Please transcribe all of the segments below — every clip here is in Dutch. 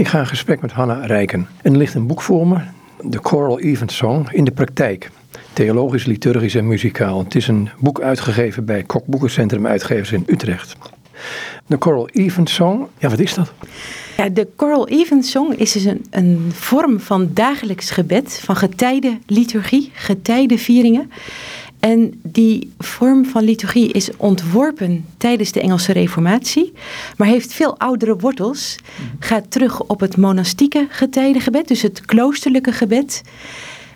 Ik ga in gesprek met Hanna Rijken. En er ligt een boek voor me, The Choral Event Song, in de praktijk. Theologisch, liturgisch en muzikaal. Het is een boek uitgegeven bij Kok Boekencentrum Uitgevers in Utrecht. De Choral Event Song, ja wat is dat? Ja, de Choral Event Song is dus een, een vorm van dagelijks gebed, van getijdenliturgie, getijdenvieringen. En die vorm van liturgie is ontworpen tijdens de Engelse Reformatie, maar heeft veel oudere wortels. Gaat terug op het monastieke getijdengebed, dus het kloosterlijke gebed.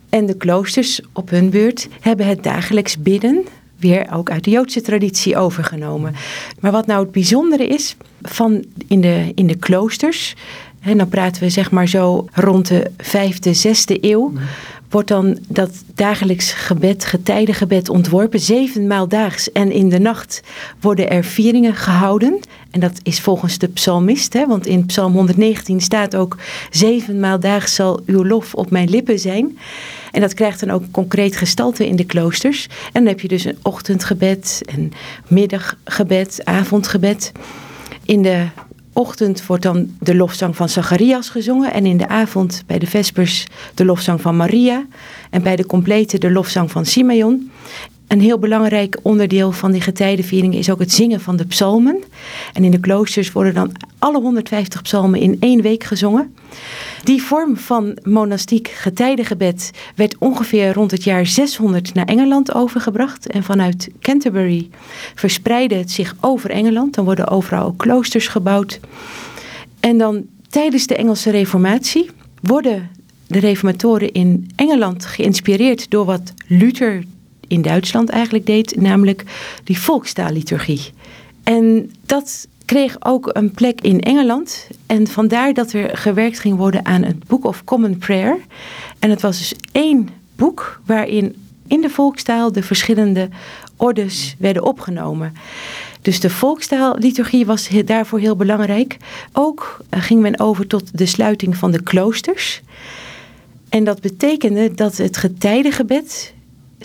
En de kloosters op hun beurt hebben het dagelijks bidden, weer ook uit de Joodse traditie overgenomen. Maar wat nou het bijzondere is van in de, in de kloosters, en dan praten we zeg maar zo rond de vijfde, zesde eeuw, wordt dan dat dagelijks gebed, getijdengebed ontworpen. Zevenmaal daags en in de nacht worden er vieringen gehouden. En dat is volgens de psalmist, hè, want in psalm 119 staat ook... zevenmaal daags zal uw lof op mijn lippen zijn. En dat krijgt dan ook concreet gestalte in de kloosters. En dan heb je dus een ochtendgebed, een middaggebed, avondgebed. In de ochtend wordt dan de lofzang van Zacharias gezongen. En in de avond bij de Vespers de lofzang van Maria. En bij de complete de lofzang van Simeon. Een heel belangrijk onderdeel van die getijdenviering is ook het zingen van de psalmen. En in de kloosters worden dan alle 150 psalmen in één week gezongen. Die vorm van monastiek getijdengebed werd ongeveer rond het jaar 600 naar Engeland overgebracht. En vanuit Canterbury verspreidde het zich over Engeland. Dan worden overal ook kloosters gebouwd. En dan tijdens de Engelse Reformatie worden de reformatoren in Engeland geïnspireerd door wat Luther in Duitsland eigenlijk deed, namelijk die volkstaalliturgie. En dat kreeg ook een plek in Engeland. En vandaar dat er gewerkt ging worden aan het Book of Common Prayer. En het was dus één boek waarin in de volkstaal de verschillende ordes werden opgenomen. Dus de volkstaalliturgie was daarvoor heel belangrijk. Ook eh, ging men over tot de sluiting van de kloosters. En dat betekende dat het getijdengebed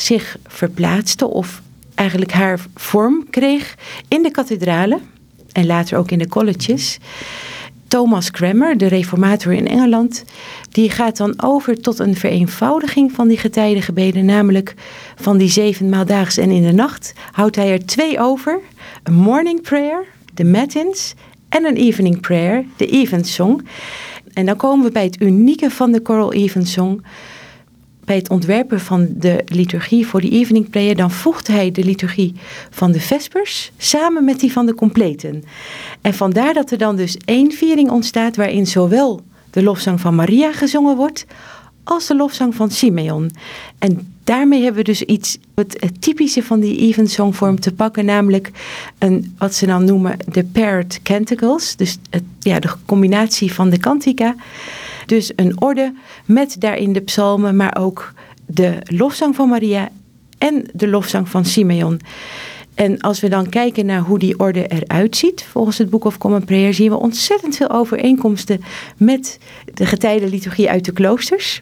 zich verplaatste of eigenlijk haar vorm kreeg in de kathedralen en later ook in de colleges. Thomas Cranmer, de reformator in Engeland, die gaat dan over tot een vereenvoudiging van die getijdengebeden, namelijk van die zeven daags en in de nacht houdt hij er twee over: een morning prayer, de matins, en een evening prayer, de evensong. En dan komen we bij het unieke van de choral evensong bij het ontwerpen van de liturgie voor de evening prayer, dan voegt hij de liturgie van de Vespers samen met die van de completen. En vandaar dat er dan dus één viering ontstaat waarin zowel de lofzang van Maria gezongen wordt als de lofzang van Simeon. En daarmee hebben we dus iets, het, typische van die evensongvorm te pakken, namelijk een, wat ze dan noemen de paired canticles, dus het, ja, de combinatie van de cantica. Dus een orde met daarin de psalmen, maar ook de lofzang van Maria en de lofzang van Simeon. En als we dan kijken naar hoe die orde eruit ziet, volgens het Book of Common Prayer, zien we ontzettend veel overeenkomsten met de getijdenliturgie uit de kloosters.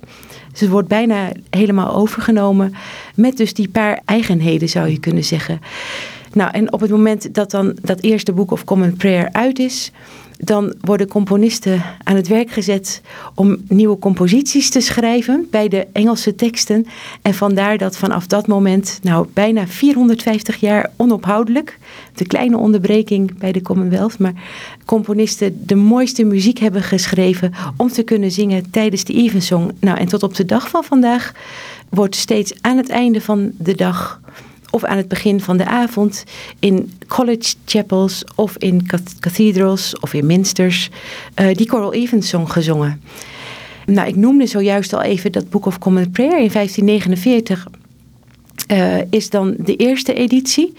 Dus het wordt bijna helemaal overgenomen met dus die paar eigenheden, zou je kunnen zeggen. Nou, en op het moment dat dan dat eerste Book of Common Prayer uit is, dan worden componisten aan het werk gezet om nieuwe composities te schrijven bij de Engelse teksten. En vandaar dat vanaf dat moment, nou bijna 450 jaar onophoudelijk, de kleine onderbreking bij de Commonwealth, maar componisten de mooiste muziek hebben geschreven om te kunnen zingen tijdens de Evensong. Nou, en tot op de dag van vandaag wordt steeds aan het einde van de dag of aan het begin van de avond in college chapels of in cathedrals of in minsters uh, die Choral Evensong gezongen. Nou, ik noemde zojuist al even dat Book of Common Prayer in 1549 uh, eh, is dan de eerste editie.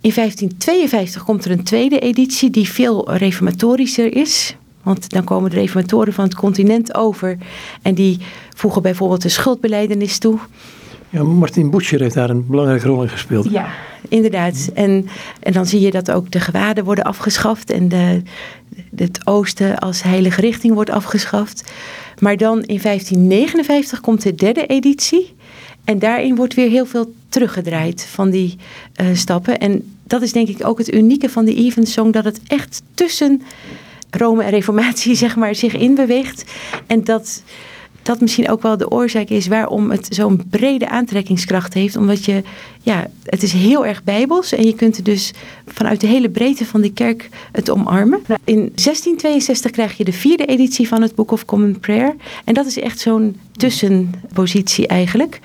In 1552 komt er een tweede editie die veel reformatorischer is. Want dan komen de reformatoren van het continent over en die voegen bijvoorbeeld de schuldbeleidenis toe. Ja, Martin Butcher heeft daar een belangrijke rol in gespeeld. Ja, inderdaad. En, en dan zie je dat ook de gewaden worden afgeschaft en de, het oosten als heilige richting wordt afgeschaft. Maar dan in 1559 komt de derde editie. En daarin wordt weer heel veel teruggedraaid van die uh, stappen. En dat is denk ik ook het unieke van de Evensong, dat het echt tussen Rome en Reformatie zeg maar, zich inbeweegt. En dat dat misschien ook wel de oorzaak is waarom het zo'n brede aantrekkingskracht heeft. Omdat je, ja, het is heel erg bijbels en je kunt er dus vanuit de hele breedte van de kerk het omarmen. Nou, in 1662 krijg je de vierde editie van het Book of Common Prayer. En dat is echt zo'n tussenpositie eigenlijk.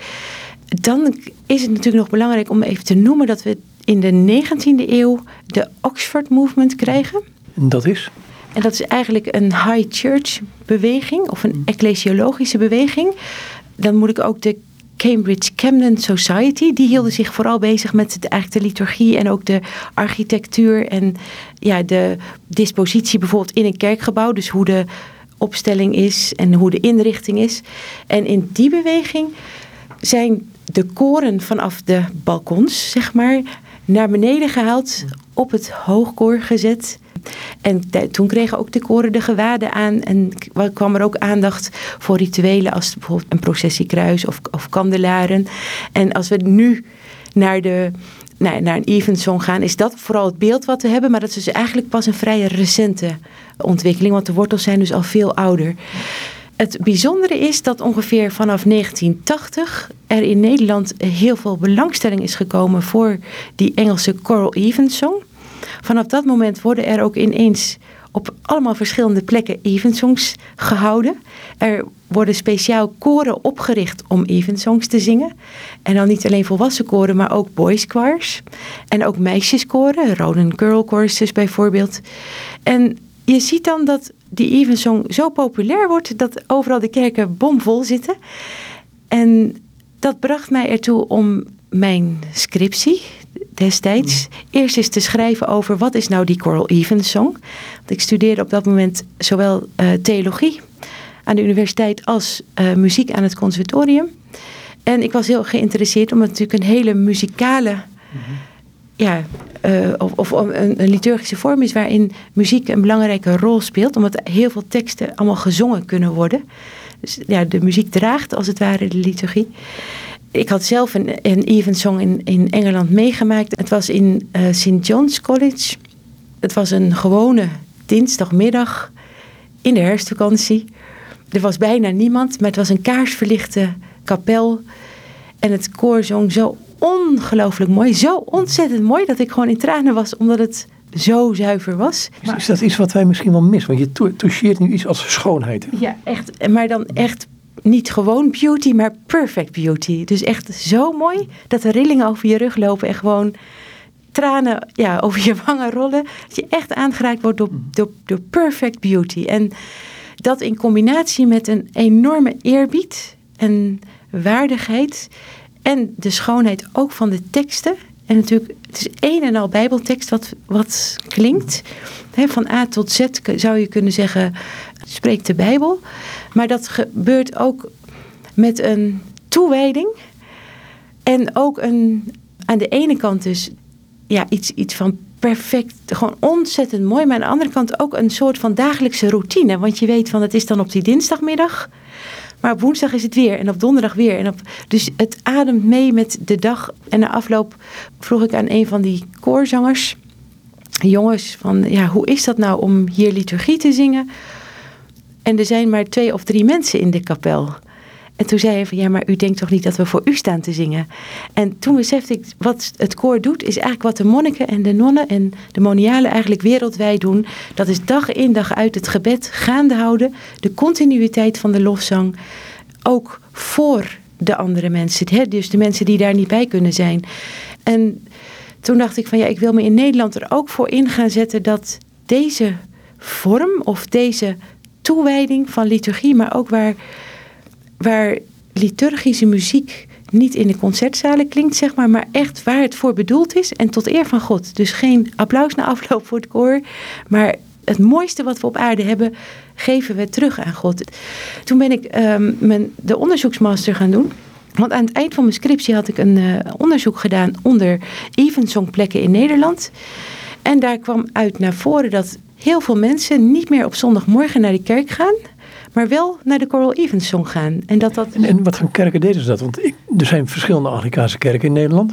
Dan is het natuurlijk nog belangrijk om even te noemen dat we in de 19e eeuw de Oxford Movement krijgen. En dat is? En dat is eigenlijk een high church beweging of een mm. ecclesiologische beweging. Dan moet ik ook de Cambridge Camden Society, die hielden zich vooral bezig met de, eigenlijk de liturgie en ook de architectuur en ja, de dispositie bijvoorbeeld in een kerkgebouw. Dus hoe de opstelling is en hoe de inrichting is. En in die beweging zijn de koren vanaf de balkons, zeg maar, naar beneden gehaald, op het hoogkoor gezet. En toen kregen ook de koren de gewaden aan en kwam er ook aandacht voor rituelen als bijvoorbeeld een processiekruis of, of kandelaren. En als we nu naar de naar, naar een evensong gaan, is dat vooral het beeld wat we hebben. Maar dat is dus eigenlijk pas een vrij recente ontwikkeling, want de wortels zijn dus al veel ouder. Het bijzondere is dat ongeveer vanaf 1980 er in Nederland heel veel belangstelling is gekomen voor die Engelse choral evensong. Vanaf dat moment worden er ook ineens op allemaal verschillende plekken evensongs gehouden. Er worden speciaal koren opgericht om evensongs te zingen. En dan niet alleen volwassen koren, maar ook boys choirs. En ook meisjeskoren, Ronan Girl Choruses bijvoorbeeld. En je ziet dan dat die evensong zo populair wordt dat overal de kerken bomvol zitten. En dat bracht mij ertoe om mijn scriptie destijds mm. eerst eens te schrijven over wat is nou die Coral Evans Song. Want ik studeerde op dat moment zowel uh, theologie aan de universiteit als uh, muziek aan het conservatorium. En ik was heel geïnteresseerd omdat het natuurlijk een hele muzikale, mm-hmm. ja, uh, of, of een, een, liturgische vorm is waarin muziek een belangrijke rol speelt. Omdat heel veel teksten allemaal gezongen kunnen worden. Dus ja, de muziek draagt als het ware de liturgie ik had zelf een, een evensong in, in Engeland meegemaakt. Het was in uh, St. John's College. Het was een gewone dinsdagmiddag in de herfstvakantie. Er was bijna niemand, maar het was een kaarsverlichte kapel. En het koor zong zo ongelooflijk mooi. Zo ontzettend mooi dat ik gewoon in tranen was, omdat het zo zuiver was. Is, is dat iets wat wij misschien wel missen? Want je toucheert nu iets als schoonheid. Ja, echt. Maar dan echt niet gewoon beauty, maar perfect beauty. Dus echt zo mooi dat er rillingen over je rug lopen en gewoon tranen ja, over je wangen rollen. Dat je echt aangeraakt wordt door, door, door perfect beauty. En dat in combinatie met een enorme eerbied en waardigheid. En de schoonheid ook van de teksten. En natuurlijk, het is een en al bijbeltekst wat, wat klinkt. van A tot Z zou je kunnen zeggen, spreekt de Bijbel. Maar dat gebeurt ook met een toewijding. En ook een, aan de ene kant dus ja, iets, iets van perfect, gewoon ontzettend mooi. Maar aan de andere kant ook een soort van dagelijkse routine. Want je weet van het is dan op die dinsdagmiddag. Maar op woensdag is het weer en op donderdag weer. En op, dus het ademt mee met de dag. En na afloop vroeg ik aan een van die koorzangers, jongens, van ja, hoe is dat nou om hier liturgie te zingen? En er zijn maar twee of drie mensen in de kapel. En toen zei hij van ja, maar u denkt toch niet dat we voor u staan te zingen? En toen besefte ik wat het koor doet, is eigenlijk wat de monniken en de nonnen en de monialen eigenlijk wereldwijd doen. Dat is dag in dag uit het gebed gaande houden, de continuïteit van de lofzang, ook voor de andere mensen. Hè? Dus de mensen die daar niet bij kunnen zijn. En toen dacht ik van ja, ik wil me in Nederland er ook voor in gaan zetten dat deze vorm of deze toewijding van liturgie, maar ook waar, waar liturgische muziek niet in de concertzalen klinkt, zeg maar, maar echt waar het voor bedoeld is en tot eer van God. Dus geen applaus na afloop voor het koor, maar het mooiste wat we op aarde hebben, geven we terug aan God. Toen ben ik um, mijn, de onderzoeksmaster gaan doen. Want aan het eind van mijn scriptie had ik een uh, onderzoek gedaan onder evensongplekken in Nederland. En daar kwam uit naar voren dat heel veel mensen niet meer op zondagmorgen naar de kerk gaan, maar wel naar de Coral Evans Song gaan. En, dat dat... en, wat voor kerken deden ze dat? Want ik, er zijn verschillende Anglikaanse kerken in Nederland.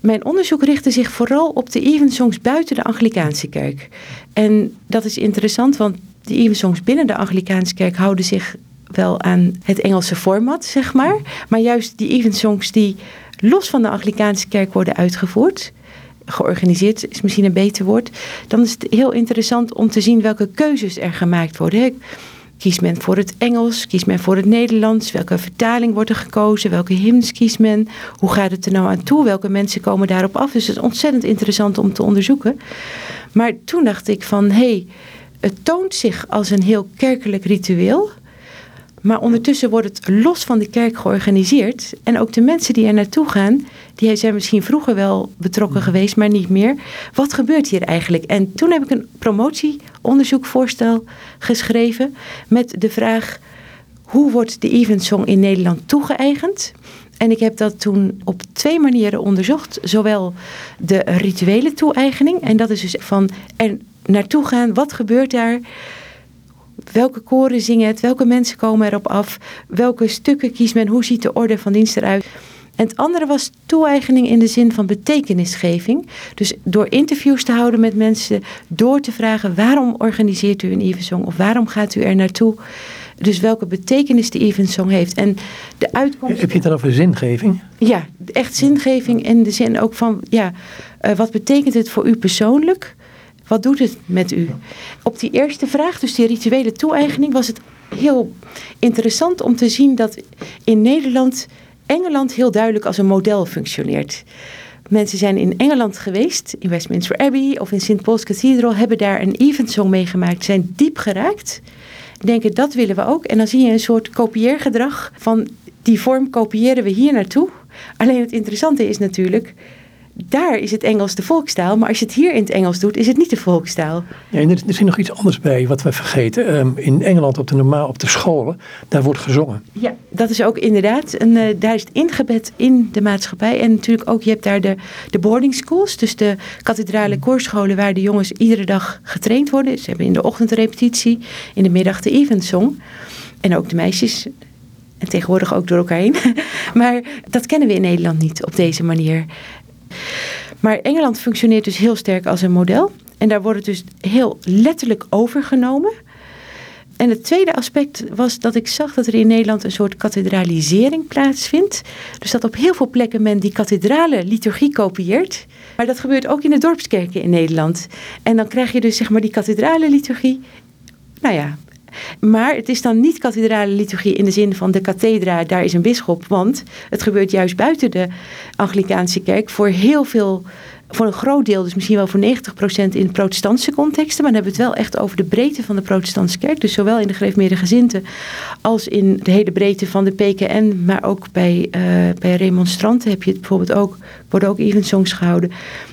Mijn onderzoek richtte zich vooral op de evensongs buiten de Anglikaanse kerk. En dat is interessant, want De evensongs binnen de Anglikaanse kerk houden zich wel aan het Engelse format, zeg maar. Maar juist die evensongs die los van de Anglikaanse kerk worden uitgevoerd, georganiseerd is misschien een beter woord, dan is het heel interessant om te zien welke keuzes er gemaakt worden. Kiest men voor het Engels? Kiest men voor het Nederlands? Welke vertaling wordt er gekozen? Welke hymns kiest men? Hoe gaat het er nou aan toe? Welke mensen komen daarop af? Dus het is ontzettend interessant om te onderzoeken. Maar toen dacht ik van, hé, hey, het toont zich als een heel kerkelijk ritueel. Maar ondertussen wordt het los van de kerk georganiseerd. En ook de mensen die er naartoe gaan, die zijn misschien vroeger wel betrokken geweest, maar niet meer. Wat gebeurt hier eigenlijk? En toen heb ik een promotieonderzoekvoorstel geschreven met de vraag: hoe wordt de eventsong in Nederland toegeëigend? En ik heb dat toen op twee manieren onderzocht. Zowel de rituele toe-eigening, en dat is dus van er naartoe gaan, wat gebeurt daar? Welke koren zingen het? Welke mensen komen erop af? Welke stukken kiest men? Hoe ziet de orde van dienst eruit? En het andere was toe-eigening in de zin van betekenisgeving. Dus door interviews te houden met mensen, door te vragen waarom organiseert u een evensong of waarom gaat u er naartoe? Dus welke betekenis de evensong heeft. En de uitkomst. Heb je het dan over zingeving? Ja, echt zingeving in de zin ook van, ja, uh, wat betekent het voor u persoonlijk? Wat doet het met u? Op die eerste vraag, dus die rituele toe-eigening, was het heel interessant om te zien dat in Nederland Engeland heel duidelijk als een model functioneert. Mensen zijn in Engeland geweest, in Westminster Abbey of in St. Paul's Cathedral, hebben daar een eventsong meegemaakt, zijn diep geraakt. Denken dat willen we ook. En dan zie je een soort kopieergedrag van die vorm kopiëren we hier naartoe. Alleen het interessante is natuurlijk, daar is het Engels de volkstaal, maar als je het hier in het Engels doet, is het niet de volkstaal. Ja, en er, er is nog iets anders bij wat we vergeten. Um, in Engeland op de normaal op de scholen, daar wordt gezongen. Ja, dat is ook inderdaad. Een, uh, daar is het ingebed in de maatschappij. En natuurlijk ook, je hebt daar de, de boarding schools, dus de kathedrale koorscholen waar de jongens iedere dag getraind worden. Ze hebben in de ochtend repetitie, in de middag de eventsong. En ook de meisjes en tegenwoordig ook door elkaar heen. Maar dat kennen we in Nederland niet op deze manier. Maar Engeland functioneert dus heel sterk als een model. En daar wordt het dus heel letterlijk overgenomen. En het tweede aspect was dat ik zag dat er in Nederland een soort kathedralisering plaatsvindt. Dus dat op heel veel plekken men die kathedrale liturgie kopieert. Maar dat gebeurt ook in de dorpskerken in Nederland. En dan krijg je dus zeg maar die kathedrale liturgie. Nou ja, maar het is dan niet kathedrale liturgie in de zin van de kathedra, daar is een bisschop. Want het gebeurt juist buiten de Anglikaanse kerk voor heel veel voor een groot deel, dus misschien wel voor 90% in protestantse contexten. Maar dan hebben we het wel echt over de breedte van de protestantse kerk. Dus zowel in de gereformeerde gezinten als in de hele breedte van de PKN. Maar ook bij, uh, bij remonstranten heb je het bijvoorbeeld ook, worden ook eventsongs gehouden.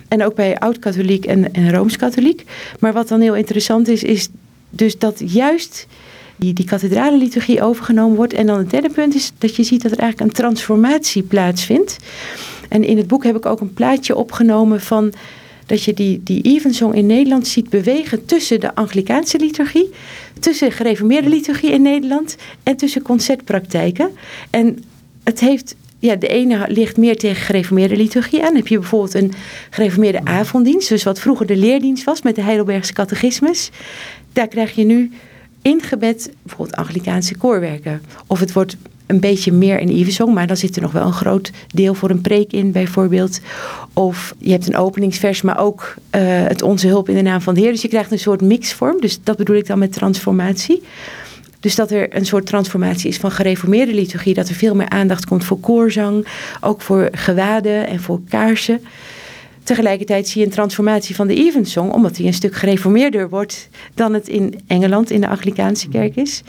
En ook bij oud-katholiek en, en rooms-katholiek. Maar wat dan heel interessant is, is dus dat juist die, die kathedrale liturgie overgenomen wordt. En dan het derde punt is dat je ziet dat er eigenlijk een transformatie plaatsvindt. En in het boek heb ik ook een plaatje opgenomen van dat je die, die evensong in Nederland ziet bewegen tussen de Anglikaanse liturgie, tussen gereformeerde liturgie in Nederland en tussen concertpraktijken. En het heeft ja, de ene ligt meer tegen gereformeerde liturgie aan. Heb je bijvoorbeeld een gereformeerde avonddienst, dus wat vroeger de leerdienst was met de Heidelbergse catechismus. Daar krijg je nu ingebed bijvoorbeeld Anglikaanse koorwerken. Of het wordt een beetje meer in evensong, maar dan zit er nog wel een groot deel voor een preek in bijvoorbeeld. Of je hebt een openingsvers, maar ook uh, het Onze Hulp in de Naam van de Heer. Dus je krijgt een soort mixvorm, dus dat bedoel ik dan met transformatie. Dus dat er een soort transformatie is van gereformeerde liturgie, dat er veel meer aandacht komt voor koorzang, ook voor gewaden en voor kaarsen. Tegelijkertijd zie je een transformatie van de Evensong, omdat hij een stuk gereformeerder wordt dan het in Engeland in de Anglikaanse kerk is.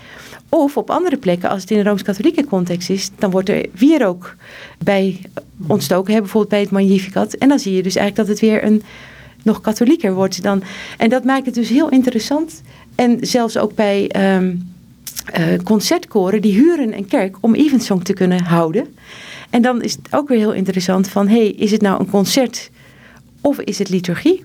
Of op andere plekken, als het in een rooms-katholieke context is, dan wordt er wierook bij ontstoken, bijvoorbeeld bij het Magnificat. En dan zie je dus eigenlijk dat het weer een nog katholieker wordt dan. En dat maakt het dus heel interessant. En zelfs ook bij um, uh, concertkoren, die huren een kerk om Evensong te kunnen houden. En dan is het ook weer heel interessant van, hey, is het nou een concert of is het liturgie?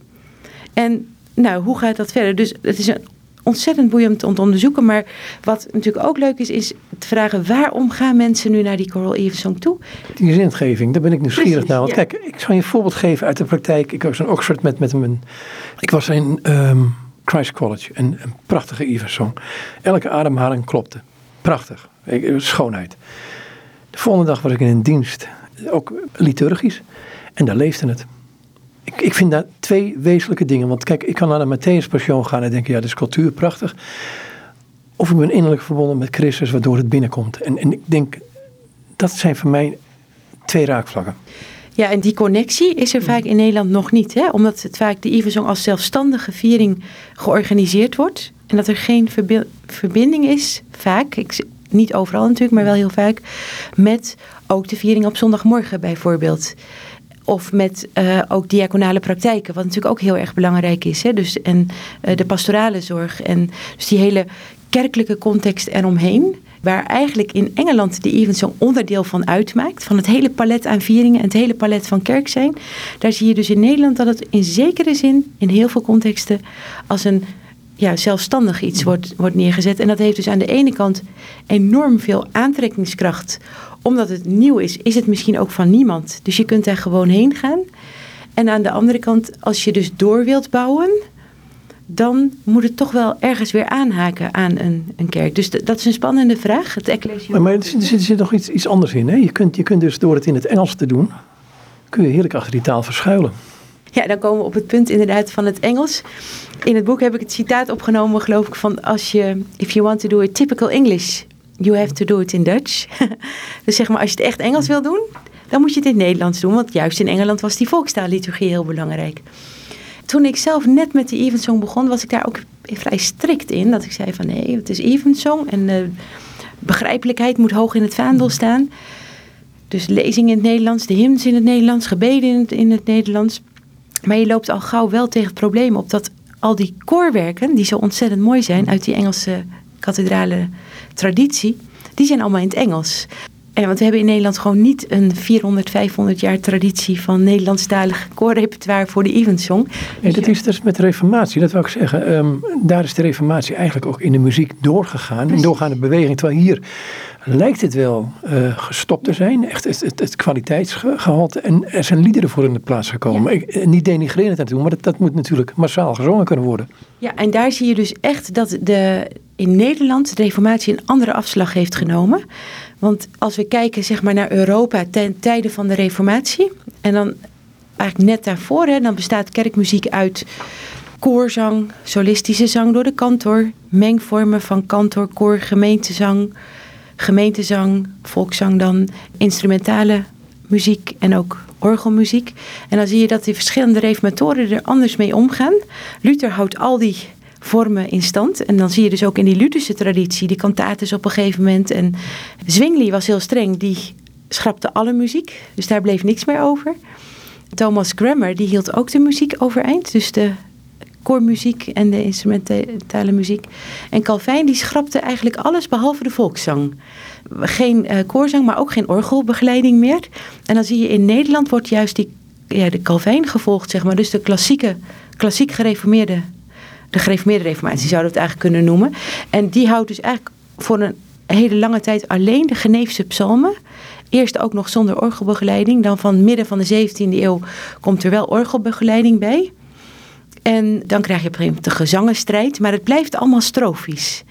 En nou, hoe gaat dat verder? Dus het is een ontzettend boeiend om te onderzoeken. Maar wat natuurlijk ook leuk is, is te vragen waarom gaan mensen nu naar die Coral Evensong toe? Die zingeving, daar ben ik nieuwsgierig naar. Want kijk, ik zal je een voorbeeld geven uit de praktijk. Ik was in Oxford met, met mijn... Ik was in um, Christ College. Een, een prachtige Evensong. Elke ademhaling klopte. Prachtig. Ik, schoonheid. De volgende dag was ik in een dienst. Ook liturgisch. En daar leefde het. Ik, ik vind daar twee wezenlijke dingen. Want kijk, ik kan naar de Matthäus Passion gaan en denken, ja, dat is cultuur, prachtig. Of ik ben innerlijk verbonden met Christus, waardoor het binnenkomt. En, en ik denk, dat zijn voor mij twee raakvlakken. Ja, en die connectie is er vaak in Nederland nog niet. Hè? Omdat het vaak de Ivesong als zelfstandige viering georganiseerd wordt. En dat er geen verbinding is, vaak, ik, niet overal natuurlijk, maar wel heel vaak, met ook de viering op zondagmorgen bijvoorbeeld. Of met uh, ook diaconale praktijken, wat natuurlijk ook heel erg belangrijk is. Hè? Dus, en uh, de pastorale zorg en dus die hele kerkelijke context eromheen. Waar eigenlijk in Engeland de event zo'n onderdeel van uitmaakt. Van het hele palet aan vieringen en het hele palet van kerk zijn. Daar zie je dus in Nederland dat het in zekere zin, in heel veel contexten, als een ja, zelfstandig iets wordt, wordt neergezet. En dat heeft dus aan de ene kant enorm veel aantrekkingskracht. Omdat het nieuw is, is het misschien ook van niemand. Dus je kunt daar gewoon heen gaan. En aan de andere kant, als je dus door wilt bouwen, dan moet het toch wel ergens weer aanhaken aan een, een kerk. Dus dat is een spannende vraag. Het maar, maar er, zit, er zit nog iets, iets anders in. Hè? Je, kunt, je kunt dus door het in het Engels te doen, kun je heerlijk achter die taal verschuilen. Ja, dan komen we op het punt inderdaad van het Engels. In het boek heb ik het citaat opgenomen, geloof ik, van als je, if you want to do it typical English, you have to do it in Dutch. dus zeg maar, als je het echt Engels wil doen, dan moet je het in het Nederlands doen. Want juist in Engeland was die volkstaalliturgie heel belangrijk. Toen ik zelf net met de Evensong begon, was ik daar ook vrij strikt in. Dat ik zei van nee, het is Evensong en begrijpelijkheid moet hoog in het vaandel staan. Dus lezing in het Nederlands, de hymns in het Nederlands, gebeden in het, in het Nederlands. Maar je loopt al gauw wel tegen het probleem op dat al die koorwerken, die zo ontzettend mooi zijn uit die Engelse kathedrale traditie, die zijn allemaal in het Engels. En want we hebben in Nederland gewoon niet een 400, 500 jaar traditie van Nederlandstalig koorrepertoire voor de Evensong. Nee, dat is dus met de reformatie, dat wil ik zeggen. Ehm, daar is de reformatie eigenlijk ook in de muziek doorgegaan, een doorgaande beweging. Terwijl hier lijkt het wel uh, gestopt te zijn, echt het, het, het, kwaliteitsgehalte. En er zijn liederen voor in de plaats gekomen. Ik, eh, niet denigrerend naartoe, maar dat, dat moet natuurlijk massaal gezongen kunnen worden. Ja, en daar zie je dus echt dat de, in Nederland de reformatie een andere afslag heeft genomen. Want als we kijken zeg maar, naar Europa ten tijde van de reformatie... en dan eigenlijk net daarvoor, hè, dan bestaat kerkmuziek uit koorzang, solistische zang door de kantor... mengvormen van kantor, koor, gemeentezang gemeentezang, volkszang dan, instrumentale muziek en ook orgelmuziek. En dan zie je dat die verschillende reformatoren er anders mee omgaan. Luther houdt al die vormen in stand. En dan zie je dus ook in die Lutherse traditie, die kantates op een gegeven moment. En Zwingli was heel streng, die schrapte alle muziek. Dus daar bleef niks meer over. Thomas Grammer, die hield ook de muziek overeind. Dus de koormuziek en de instrumentale muziek. En Calvijn die schrapte eigenlijk alles behalve de volkszang. Geen uh, koorzang, maar ook geen orgelbegeleiding meer. En dan zie je in Nederland wordt juist die, ja, de Calvijn gevolgd, zeg maar. Dus de klassieke, klassiek gereformeerde, de gereformeerde reformatie zouden we het eigenlijk kunnen noemen. En die houdt dus eigenlijk voor een hele lange tijd alleen de Geneefse psalmen. Eerst ook nog zonder orgelbegeleiding. Dan van midden van de 17e eeuw komt er wel orgelbegeleiding bij. En dan krijg je op een gegeven moment de gezangenstrijd, maar het blijft allemaal strofisch.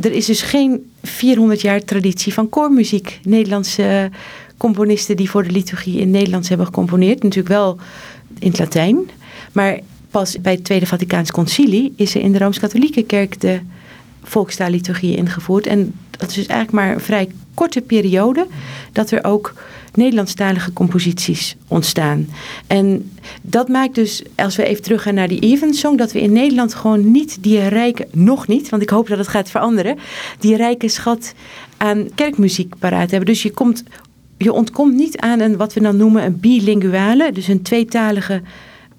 Er is dus geen 400 jaar traditie van koormuziek. Nederlandse componisten die voor de liturgie in Nederlands hebben gecomponeerd. Natuurlijk wel in het Latijn. Maar pas bij het Tweede Vaticaans Concilie is er in de Rooms-Katholieke Kerk de volkstaalliturgie ingevoerd. En dat is dus eigenlijk maar een vrij korte periode dat er ook Nederlandstalige composities ontstaan. En dat maakt dus, als we even teruggaan naar die Evensong, dat we in Nederland gewoon niet die rijke, nog niet, want ik hoop dat het gaat veranderen, die rijke schat aan kerkmuziek paraat hebben. Dus je, komt, je ontkomt niet aan een, wat we dan noemen een bilinguale, dus een tweetalige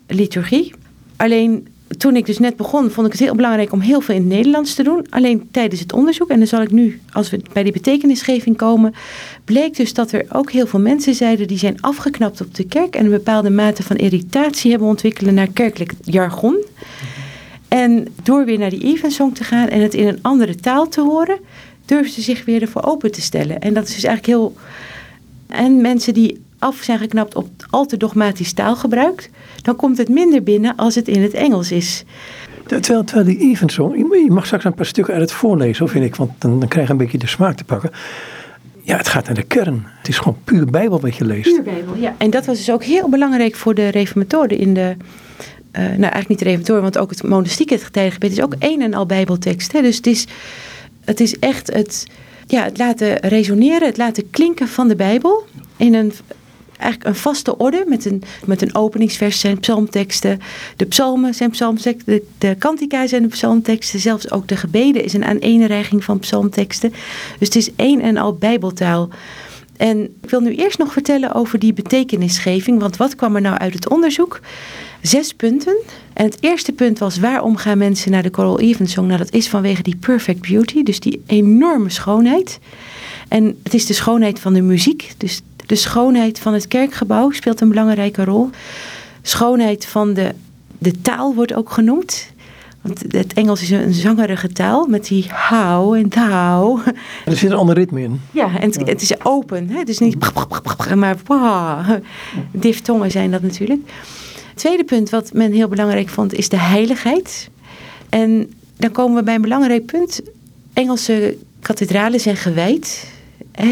liturgie. Alleen toen ik dus net begon, vond ik het heel belangrijk om heel veel in het Nederlands te doen. Alleen tijdens het onderzoek, en dan zal ik nu, als we bij die betekenisgeving komen, bleek dus dat er ook heel veel mensen zeiden die zijn afgeknapt op de kerk en een bepaalde mate van irritatie hebben ontwikkeld naar kerkelijk jargon. En door weer naar die evensong te gaan en het in een andere taal te horen, durfden ze zich weer ervoor open te stellen. En dat is dus eigenlijk heel. En mensen die af zijn geknapt op al te dogmatisch taalgebruik, dan komt het minder binnen als het in het Engels is. Terwijl, terwijl die Evensong, je mag straks een paar stukken uit het voorlezen, vind ik, want dan, dan krijg je een beetje de smaak te pakken. Ja, het gaat naar de kern. Het is gewoon puur Bijbel wat je leest. Puur Bijbel, ja. En dat was dus ook heel belangrijk voor de reformatoren in de... Uh, nou, eigenlijk niet de reformatoren, want ook het monastieke het getijdengebed is ook één en al Bijbeltekst. Hè? Dus het is, het is echt het, ja, het laten resoneren, het laten klinken van de Bijbel in een eigenlijk een vaste orde met een, met een openingsvers zijn psalmteksten. De psalmen zijn psalmteksten, de, de kantica zijn de psalmteksten. Zelfs ook de gebeden is een aaneenreiging van psalmteksten. Dus het is één en al bijbeltaal. En ik wil nu eerst nog vertellen over die betekenisgeving. Want wat kwam er nou uit het onderzoek? Zes punten. En het eerste punt was waarom gaan mensen naar de Coral Evans Song? Nou, dat is vanwege die perfect beauty, dus die enorme schoonheid. En het is de schoonheid van de muziek. Dus de schoonheid van het kerkgebouw speelt een belangrijke rol. Schoonheid van de, de taal wordt ook genoemd. Want het Engels is een zangerige taal met die how en thou. Er zit een ander ritme in. Ja, en het, het is open. Hè? Het is niet maar wow. Diftongen zijn dat natuurlijk. Het tweede punt wat men heel belangrijk vond is de heiligheid. En dan komen we bij een belangrijk punt. Engelse kathedralen zijn gewijd.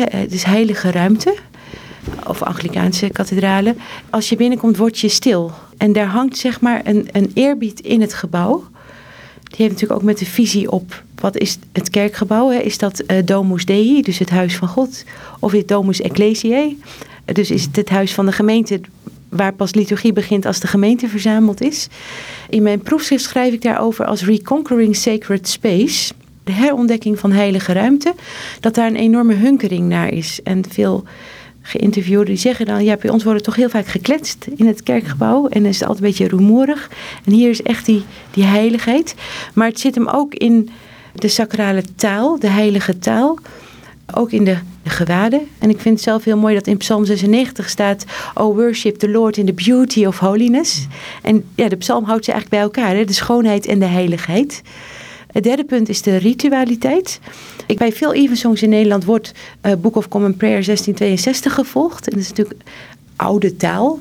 Het is heilige ruimte of Anglikaanse kathedralen. Als je binnenkomt, word je stil. En daar hangt zeg maar een, een eerbied in het gebouw. Die heeft natuurlijk ook met de visie op wat is het kerkgebouw. Hè? Is dat uh, Domus Dei, dus het huis van God? Of is het Domus Ecclesiae? Dus is het het huis van de gemeente waar pas liturgie begint als de gemeente verzameld is. In mijn proefschrift schrijf ik daarover als Reconquering Sacred Space. De herontdekking van heilige ruimte. Dat daar een enorme hunkering naar is. En veel geïnterviewden die zeggen dan, ja, bij ons wordt toch heel vaak gekletst in het kerkgebouw en is het altijd een beetje rumoerig. En hier is echt die, die heiligheid. Maar het zit hem ook in de sacrale taal, de heilige taal. Ook in de, de gewaden. En ik vind het zelf heel mooi dat in Psalm 96 staat: Oh, worship the Lord in the beauty of holiness. En ja, de psalm houdt ze eigenlijk bij elkaar, hè? de schoonheid en de heiligheid. Het derde punt is de ritualiteit. Ik, bij veel evensongs in Nederland wordt uh, Book of Common Prayer 1662 gevolgd. En dat is natuurlijk oude taal.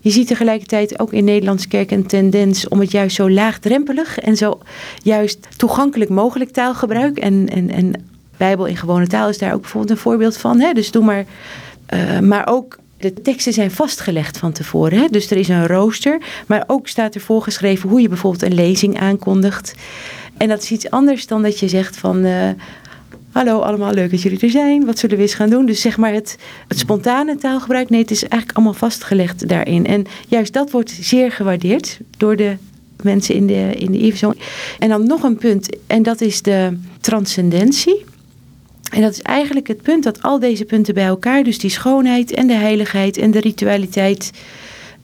Je ziet tegelijkertijd ook in Nederlandse kerk een tendens om het juist zo laagdrempelig en zo juist toegankelijk mogelijk taalgebruik. En, en, en Bijbel in gewone taal is daar ook bijvoorbeeld een voorbeeld van. Hè? Dus doe maar. Uh, maar ook de teksten zijn vastgelegd van tevoren. Hè? Dus er is een rooster, maar ook staat er voorgeschreven hoe je bijvoorbeeld een lezing aankondigt. En dat is iets anders dan dat je zegt van... Uh, Hallo allemaal, leuk dat jullie er zijn. Wat zullen we eens gaan doen? Dus zeg maar het, het spontane taalgebruik. Nee, het is eigenlijk allemaal vastgelegd daarin. En juist dat wordt zeer gewaardeerd door de mensen in de, in de En dan nog een punt, en dat is de transcendentie. En dat is eigenlijk het punt dat al deze punten bij elkaar, dus die schoonheid en de heiligheid en de ritualiteit,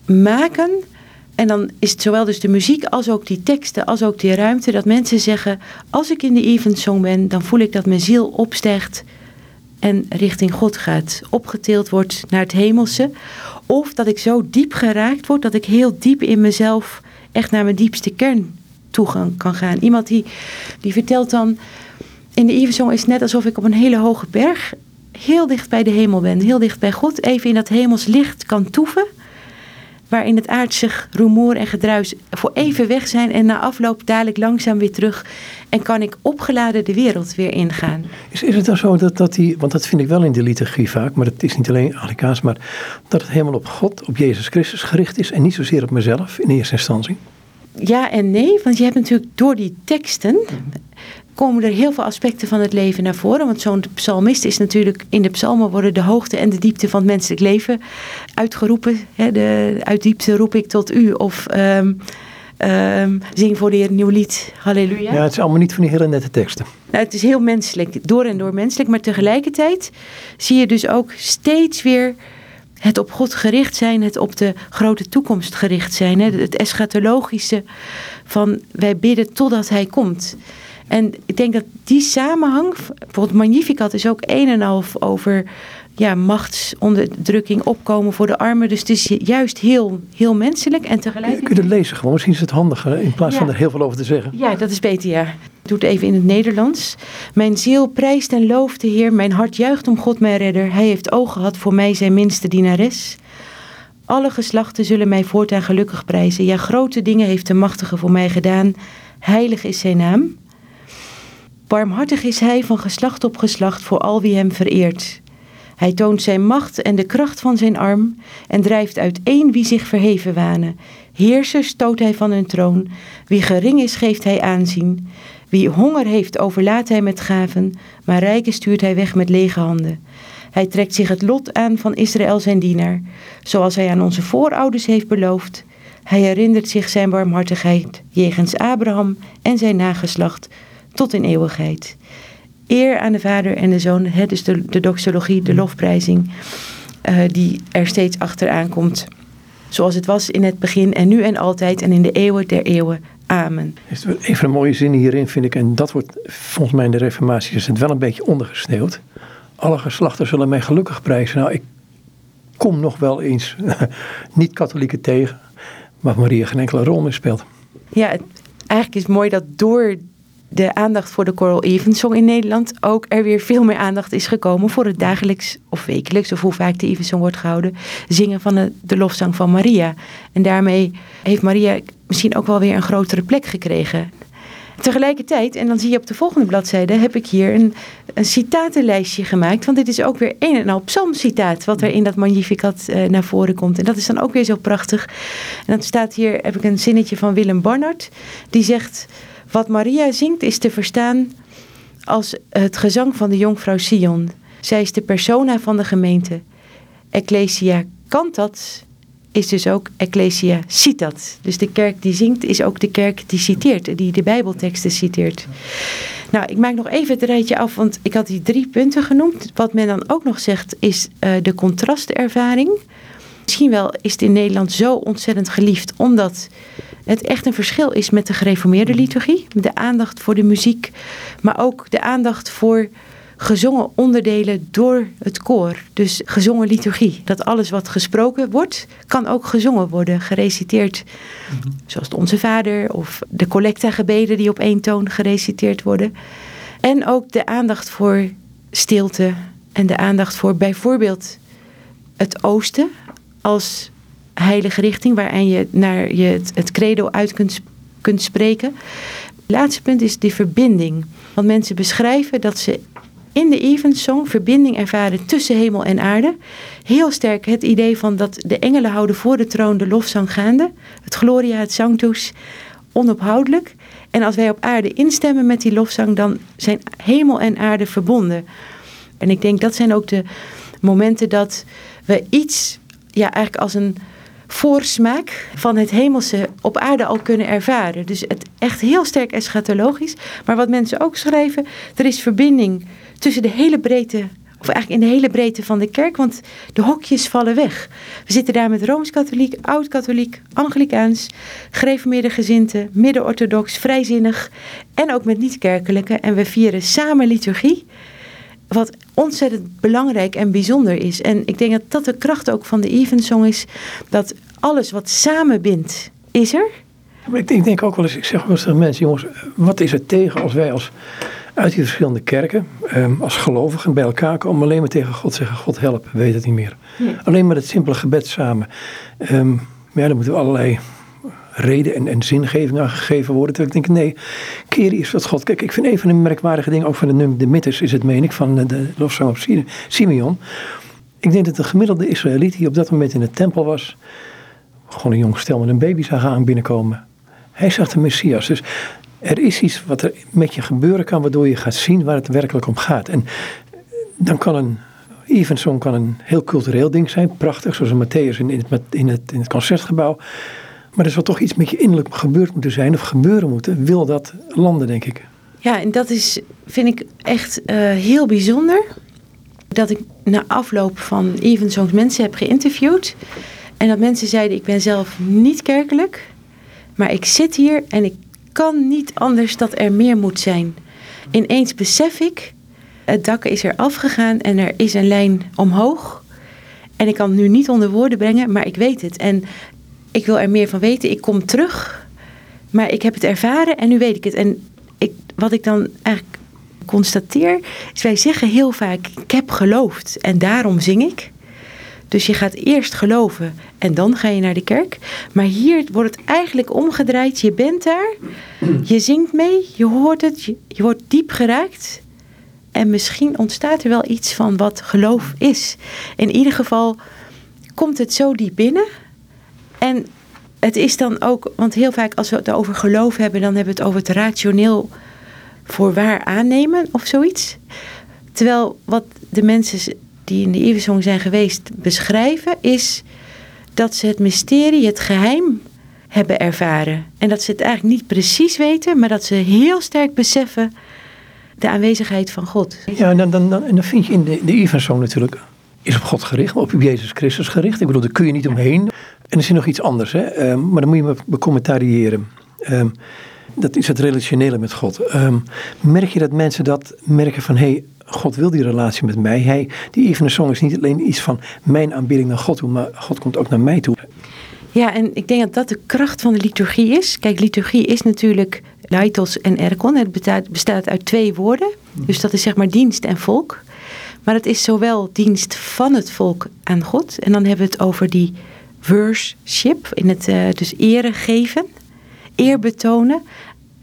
maken en dan is het zowel dus de muziek als ook die teksten, als ook die ruimte, dat mensen zeggen: als ik in de eventsong ben, dan voel ik dat mijn ziel opstijgt en richting God gaat, opgetild wordt naar het hemelse. Of dat ik zo diep geraakt word dat ik heel diep in mezelf echt naar mijn diepste kern toegang kan gaan. Iemand die, die vertelt dan, in de Evensong is het net alsof ik op een hele hoge berg heel dicht bij de hemel ben, heel dicht bij God, even in dat hemels licht kan toeven waarin het aardse rumoer en gedruis voor even weg zijn en na afloop dadelijk langzaam weer terug. En kan ik opgeladen de wereld weer ingaan. Is, is het dan zo dat, dat die, want dat vind ik wel in de liturgie vaak, maar het is niet alleen Anglikaans, maar dat het helemaal op God, op Jezus Christus gericht is en niet zozeer op mezelf in eerste instantie? Ja en nee, want je hebt natuurlijk door die teksten komen er heel veel aspecten van het leven naar voren. Want zo'n psalmist is natuurlijk, in de psalmen worden de hoogte en de diepte van het menselijk leven uitgeroepen. Hè, de, uit diepte roep ik tot u. Of um, zing voor de Heer een nieuw lied. Halleluja. Ja, het is allemaal niet van die hele nette teksten. Nou, het is heel menselijk, door en door menselijk. Maar tegelijkertijd zie je dus ook steeds weer het op God gericht zijn, het op de grote toekomst gericht zijn. Hè? Het eschatologische van wij bidden totdat Hij komt. En ik denk dat die samenhang, bijvoorbeeld Magnificat is ook een en half over ja, machtsonderdrukking, opkomen voor de armen. Dus het is juist heel, heel menselijk en tegelijkertijd... Je kunt het lezen gewoon, misschien is het handiger in plaats van er heel veel over te zeggen. Ja, dat is beter, ja. Ik doe het even in het Nederlands. Mijn ziel prijst en looft de Heer, mijn hart juicht om God mijn redder. Hij heeft ogen gehad voor mij, zijn minste dienares. Alle geslachten zullen mij voortaan gelukkig prijzen. Ja, grote dingen heeft de machtige voor mij gedaan. heilig is zijn naam. Barmhartig is hij van geslacht op geslacht voor al wie hem vereert. Hij toont zijn macht en de kracht van zijn arm en drijft uiteen wie zich verheven wanen. Heersers stoot hij van hun troon. Wie gering is, geeft hij aanzien. Wie honger heeft, overlaat hij met gaven, maar rijken stuurt hij weg met lege handen. Hij trekt zich het lot aan van Israël zijn dienaar, zoals hij aan onze voorouders heeft beloofd. Hij herinnert zich zijn barmhartigheid jegens Abraham en zijn nageslacht tot in eeuwigheid. Eer aan de Vader en de Zoon, het is de, de doxologie, de lofprijzing, uh, die er steeds achteraan komt. Zoals het was in het begin en nu en altijd en in de eeuwen der eeuwen. Amen. Een van de mooie zinnen hierin vind ik, en dat wordt volgens mij in de Reformatie is het wel een beetje ondergesneeuwd. Alle geslachten zullen mij gelukkig prijzen. Nou, ik kom nog wel eens niet-katholieken tegen, waar Maria geen enkele rol meer speelt. Ja, het, eigenlijk is het mooi dat door de aandacht voor de Choral Evensong in Nederland ook er weer veel meer aandacht is gekomen voor het dagelijks of wekelijks, of hoe vaak de Evensong wordt gehouden, zingen van de, de lofzang van Maria. En daarmee heeft Maria misschien ook wel weer een grotere plek gekregen. Tegelijkertijd, en dan zie je op de volgende bladzijde, heb ik hier een, een citatenlijstje gemaakt. Want dit is ook weer een en al psalmcitaat wat er in dat Magnificat uh, naar voren komt. En dat is dan ook weer zo prachtig. En dan staat hier, heb ik een zinnetje van Willem Barnard. Die zegt, wat Maria zingt is te verstaan als het gezang van de jonkvrouw Sion. Zij is de persona van de gemeente. Ecclesia cantat is dus ook Ecclesia citat. Dus de kerk die zingt is ook de kerk die citeert, die de Bijbelteksten citeert. Nou, ik maak nog even het rijtje af, want ik had die drie punten genoemd. Wat men dan ook nog zegt is uh, de contrastervaring. Misschien wel is het in Nederland zo ontzettend geliefd, omdat het echt een verschil is met de gereformeerde liturgie. De aandacht voor de muziek, maar ook de aandacht voor gezongen onderdelen door het koor. Dus gezongen liturgie. Dat alles wat gesproken wordt, kan ook gezongen worden, gereciteerd. Zoals Onze Vader of de collecta-gebeden die op één toon gereciteerd worden. En ook de aandacht voor stilte en de aandacht voor bijvoorbeeld het oosten als heilige richting waarin je naar je het, credo uit kunt, kunt spreken. Het laatste punt is de verbinding. Want mensen beschrijven dat ze in de Evensong verbinding ervaren tussen hemel en aarde. Heel sterk het idee van dat de engelen houden voor de troon de lofzang gaande. Het Gloria, het Sanctus, onophoudelijk. En als wij op aarde instemmen met die lofzang, dan zijn hemel en aarde verbonden. En ik denk dat zijn ook de momenten dat we iets, ja, eigenlijk als een voorsmaak van het hemelse op aarde al kunnen ervaren. Dus het echt heel sterk eschatologisch. Maar wat mensen ook schrijven, er is verbinding tussen de hele breedte, of eigenlijk in de hele breedte van de kerk, want de hokjes vallen weg. We zitten daar met Rooms-Katholiek, Oud-Katholiek, Anglikaans, gereformeerde gezinten, midden-orthodox, vrijzinnig en ook met niet-kerkelijke. En we vieren samen liturgie wat ontzettend belangrijk en bijzonder is. En ik denk dat dat de kracht ook van de Evensong is. Dat alles wat samenbindt, is er. ik, denk, ik denk ook wel eens, ik zeg wel eens tegen mensen, jongens, wat is er tegen als wij als uit die verschillende kerken, um, als gelovigen bij elkaar komen, alleen maar tegen God zeggen, God help, weet het niet meer. Alleen maar het simpele gebed samen. Um, maar ja, dan moeten we allerlei reden en, en zingeving aan gegeven worden. Terwijl ik denk, nee, keer is wat God. Kijk, ik vind een van de merkwaardige dingen, ook van de, de mythes is het, meen ik, van de, de lofzang op Simeon. Ik denk dat de gemiddelde Israëliet die op dat moment in de tempel was, gewoon een jong stel met een baby zag aan binnenkomen. Hij zag de Messias. Dus er is iets wat er met je gebeuren kan, waardoor je gaat zien waar het werkelijk om gaat. En dan kan een Evensong kan een heel cultureel ding zijn, prachtig, zoals een Matthäus in, in, het, in, het, in het concertgebouw. Maar er zal toch iets met je innerlijk gebeurd moeten zijn of gebeuren moeten, wil dat landen, denk ik. Ja, en dat is, vind ik echt uh, heel bijzonder. Dat ik na afloop van Evensongs mensen heb geïnterviewd. En dat mensen zeiden, ik ben zelf niet kerkelijk. Maar ik zit hier en ik kan niet anders dat er meer moet zijn. Ineens besef ik, het dak is er afgegaan en er is een lijn omhoog. En ik kan het nu niet onder woorden brengen, maar ik weet het. En ik wil er meer van weten. Ik kom terug, maar ik heb het ervaren en nu weet ik het. En ik, wat ik dan eigenlijk constateer, is wij zeggen heel vaak: Ik heb geloofd en daarom zing ik. Dus je gaat eerst geloven en dan ga je naar de kerk. Maar hier wordt het eigenlijk omgedraaid. Je bent daar, je zingt mee, je hoort het, je, je wordt diep geraakt. En misschien ontstaat er wel iets van wat geloof is. In ieder geval komt het zo diep binnen. En het is dan ook, want heel vaak als we het over geloof hebben, dan hebben we het over het rationeel voor waar aannemen of zoiets. Terwijl wat de mensen die in de Eversong zijn geweest beschrijven, is dat ze het mysterie, het geheim hebben ervaren. En dat ze het eigenlijk niet precies weten, maar dat ze heel sterk beseffen de aanwezigheid van God. Ja, en dan, dan, dan, en dan vind je in de, de natuurlijk, is op God gericht, op Jezus Christus gericht. Ik bedoel, daar kun je niet omheen. En er is nog iets anders, hè? Ehm, maar dan moet je me becommentariëren. Um, dat is het relationele met God. Ehm, merk je dat mensen dat merken van, hé, hey, God wil die relatie met mij. Hij, die Even Song is niet alleen iets van mijn aanbidding naar God toe, maar God komt ook naar mij toe. Ja, en ik denk dat dat de kracht van de liturgie is. Kijk, liturgie is natuurlijk leitos en erkon. Het bestaat, bestaat uit twee woorden. Dus dat is zeg maar dienst en volk. Maar het is zowel dienst van het volk aan God. En dan hebben we het over die worship, in het uh, dus ere geven, eer betonen,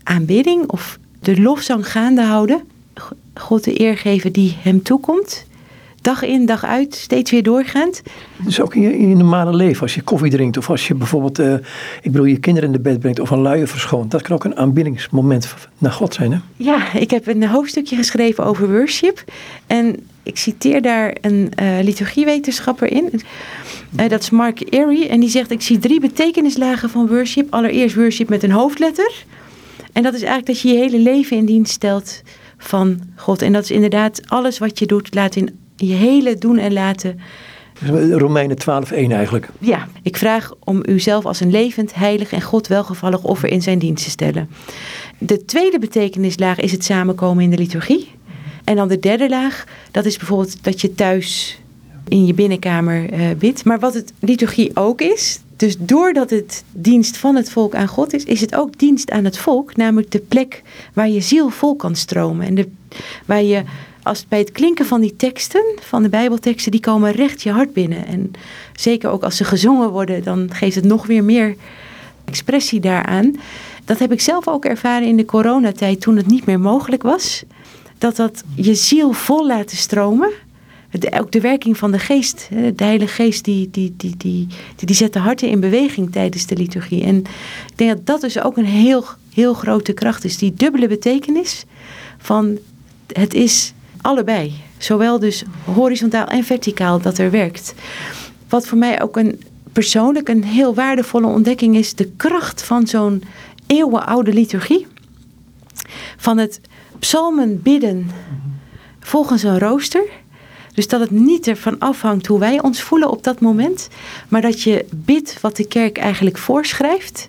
aanbidding of de lofzang gaande houden. God de eer geven die hem toekomt. Dag in, dag uit, steeds weer doorgaand. Dus ook in je, in je normale leven, als je koffie drinkt of als je bijvoorbeeld, uh, ik bedoel, je kinderen in de bed brengt of een luier verschoont. Dat kan ook een aanbiddingsmoment naar God zijn, hè? Ja, ik heb een hoofdstukje geschreven over worship. En ik citeer daar een uh, liturgiewetenschapper in. Uh, dat is Mark Erie. En die zegt, ik zie drie betekenislagen van worship. Allereerst worship met een hoofdletter. En dat is eigenlijk dat je je hele leven in dienst stelt van God. En dat is inderdaad alles wat je doet, laat in je hele doen en laten. Romeinen 12:1 eigenlijk. Ja, ik vraag om uzelf als een levend, heilig en God welgevallig offer in zijn dienst te stellen. De tweede betekenislaag is het samenkomen in de liturgie. En dan de derde laag, dat is bijvoorbeeld dat je thuis in je binnenkamer uh, bidt. Maar wat het liturgie ook is, dus doordat het dienst van het volk aan God is, is het ook dienst aan het volk, namelijk de plek waar je ziel vol kan stromen. En de, waar je, als bij het klinken van die teksten, van de Bijbelteksten, die komen recht je hart binnen. En zeker ook als ze gezongen worden, dan geeft het nog weer meer expressie daaraan. Dat heb ik zelf ook ervaren in de coronatijd, toen het niet meer mogelijk was. Dat dat je ziel vol laten stromen ook de werking van de geest, de Heilige Geest, die, die, die, die, die, die zet de harten in beweging tijdens de liturgie. En ik denk dat dat dus ook een heel, heel grote kracht is. Die dubbele betekenis van het is allebei. Zowel dus horizontaal en verticaal dat er werkt. Wat voor mij ook een persoonlijk een heel waardevolle ontdekking is, de kracht van zo'n eeuwenoude liturgie. Van het psalmen bidden volgens een rooster. Dus dat het niet ervan afhangt hoe wij ons voelen op dat moment, maar dat je bidt wat de kerk eigenlijk voorschrijft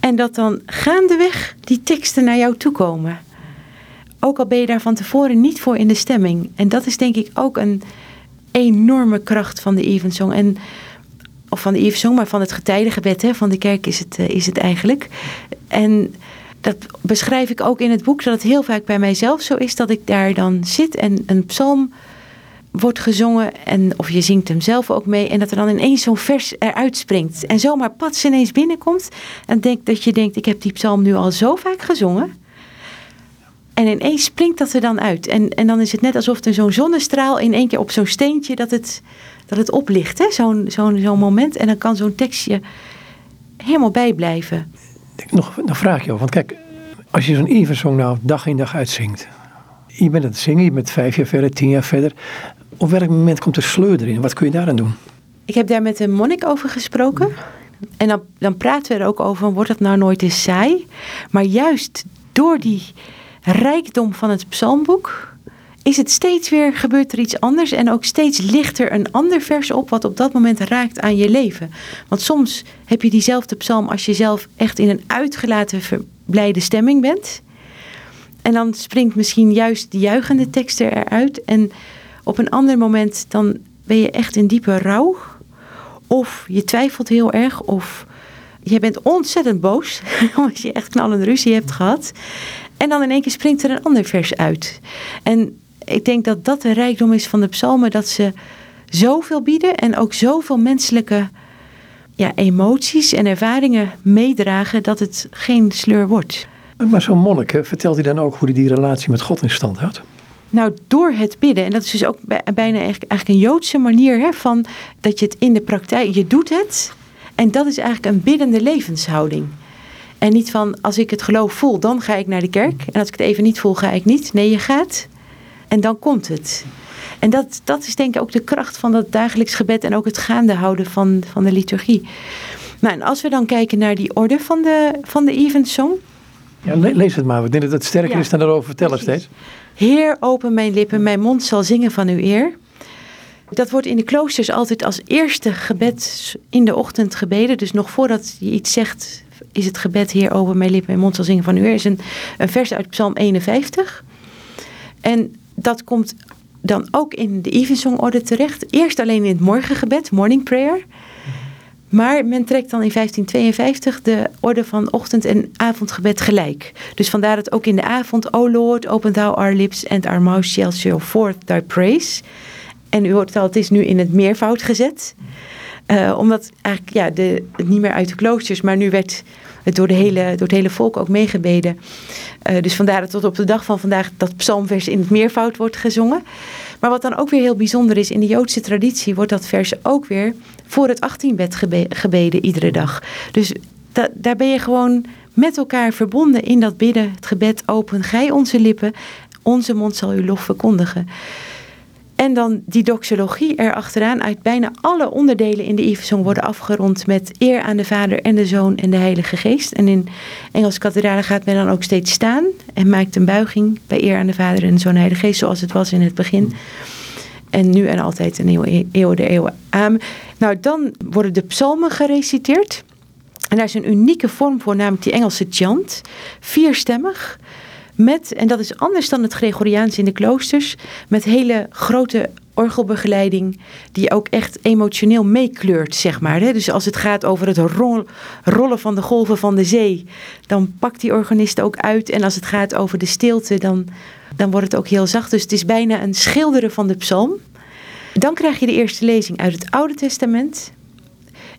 en dat dan gaandeweg die teksten naar jou toe komen. Ook al ben je daar van tevoren niet voor in de stemming. En dat is denk ik ook een enorme kracht van de Evensong. En, of van de Evensong, maar van het getijdengebed hè, van de kerk is het, eh, is het eigenlijk. En dat beschrijf ik ook in het boek, dat het heel vaak bij mijzelf zo is dat ik daar dan zit en een psalm wordt gezongen en of je zingt hem zelf ook mee en dat er dan ineens zo'n vers eruit springt en zomaar pats ineens binnenkomt en denk dat je denkt ik heb die psalm nu al zo vaak gezongen en ineens springt dat er dan uit en, en dan is het net alsof er zo'n zonnestraal in één keer op zo'n steentje dat het, dat het oplicht, zo'n zo'n zo'n moment en dan kan zo'n tekstje helemaal bijblijven. Nog een vraagje, want kijk, als je zo'n Eversong nou dag in dag uitzingt, je bent aan het zingen, je bent vijf jaar verder, tien jaar verder op welk moment komt de sleur erin? Wat kun je daaraan doen? Ik heb daar met een monnik over gesproken. En dan, dan praten we er ook over, wordt het nou nooit eens saai? Maar juist door die rijkdom van het psalmboek is het steeds weer, gebeurt er iets anders. En ook steeds ligt er een ander vers op wat op dat moment raakt aan je leven. Want soms heb je diezelfde psalm als je zelf echt in een uitgelaten, verblijde stemming bent. En dan springt misschien juist die juichende tekst eruit. En op een ander moment dan ben je echt in diepe rouw. Of je twijfelt heel erg. Of je bent ontzettend boos. Omdat je echt knallende ruzie hebt gehad. En dan in één keer springt er een ander vers uit. En ik denk dat dat de rijkdom is van de psalmen. Dat ze zoveel bieden. En ook zoveel menselijke ja, emoties en ervaringen meedragen dat het geen sleur wordt. Maar zo'n monnik, hè, vertelt hij dan ook hoe hij die relatie met God in stand houdt? Nou, door het bidden. En dat is dus ook bijna eigenlijk, een Joodse manier hè, van dat je het in de praktijk, je doet het. En dat is eigenlijk een biddende levenshouding. En niet van als ik het geloof voel, dan ga ik naar de kerk. En als ik het even niet voel, ga ik niet. Nee, je gaat en dan komt het. En dat, dat is denk ik ook de kracht van dat dagelijks gebed en ook het gaande houden van, van de liturgie. Nou, en als we dan kijken naar die orde van de, van de evensong. Ja, lees het maar. Ik denk dat het sterker is dan erover vertellen steeds. Heer, open mijn lippen, mijn mond zal zingen van uw eer. Dat wordt in de kloosters altijd als eerste gebed in de ochtend gebeden. Dus nog voordat je iets zegt, is het gebed Heer, open mijn lippen, mijn mond zal zingen van uw eer. is een, een vers uit Psalm 51. En dat komt dan ook in de evensongorde terecht. Eerst alleen in het morgengebed, morning prayer. Maar men trekt dan in 1552 de orde van ochtend- en avondgebed gelijk. Dus vandaar dat ook in de avond, O Lord, open thou our lips and our mouth shall show forth thy praise. En u hoort al, het is nu in het meervoud gezet. Uh, omdat eigenlijk ja, de, niet meer uit de kloosters, maar nu werd door, de hele, door het hele volk ook meegebeden. Uh, dus vandaar dat tot op de dag van vandaag dat psalmvers in het meervoud wordt gezongen. Maar wat dan ook weer heel bijzonder is, in de Joodse traditie wordt dat vers ook weer voor het 18-bed gebeden iedere dag. Dus daar ben je gewoon met elkaar verbonden in dat bidden, het gebed open. Gij onze lippen, onze mond zal uw lof verkondigen. En dan die doxologie erachteraan. Uit bijna alle onderdelen in de Evensong worden afgerond met eer aan de Vader en de Zoon en de Heilige Geest. En in Engelse kathedralen gaat men dan ook steeds staan en maakt een buiging bij eer aan de Vader en de Zoon en de Heilige Geest, zoals het was in het begin. En nu en altijd een eeuw, eeuw de eeuwen. Amen. Nou, dan worden de psalmen gereciteerd. En daar is een unieke vorm voor, namelijk die Engelse chant. Vierstemmig. Met, en dat is anders dan het Gregoriaans in de kloosters, met hele grote orgelbegeleiding die ook echt emotioneel meekleurt, zeg maar. Dus als het gaat over het rollen van de golven van de zee, dan pakt die organist ook uit. En als het gaat over de stilte, dan, dan wordt het ook heel zacht. Dus het is bijna een schilderen van de psalm. Dan krijg je de eerste lezing uit het Oude Testament.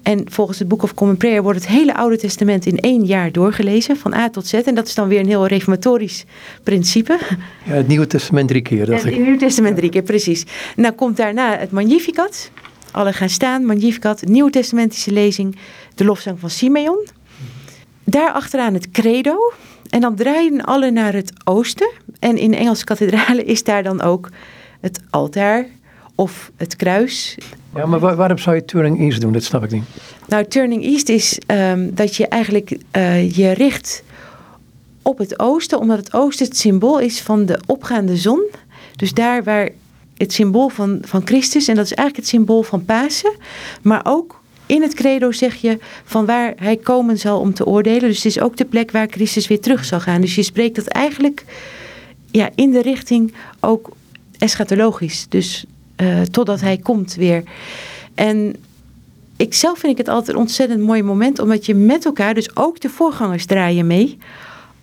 En volgens het Book of Common Prayer wordt het hele Oude Testament in één jaar doorgelezen, van A tot Z. En dat is dan weer een heel reformatorisch principe. Ja, het Nieuwe Testament drie keer. Dat het Nieuwe Testament drie keer, precies. Dan komt daarna het Magnificat. Alle gaan staan, Magnificat, Nieuwe Testamentische lezing, de lofzang van Simeon. Daar achteraan het Credo. En dan draaien alle naar het oosten. En in Engelse kathedralen is daar dan ook het altaar of het kruis. Ja, maar waarom zou je Turning East doen? Dat snap ik niet. Nou, Turning East is um, dat je eigenlijk uh, je richt op het oosten, omdat het oosten het symbool is van de opgaande zon. Dus daar waar het symbool van, van Christus, en dat is eigenlijk het symbool van Pasen, maar ook in het credo zeg je van waar hij komen zal om te oordelen. Dus het is ook de plek waar Christus weer terug zal gaan. Dus je spreekt dat eigenlijk ja, in de richting ook eschatologisch. Dus uh, totdat hij komt weer. En ik zelf vind ik het altijd een ontzettend mooi moment, omdat je met elkaar, dus ook de voorgangers draaien mee,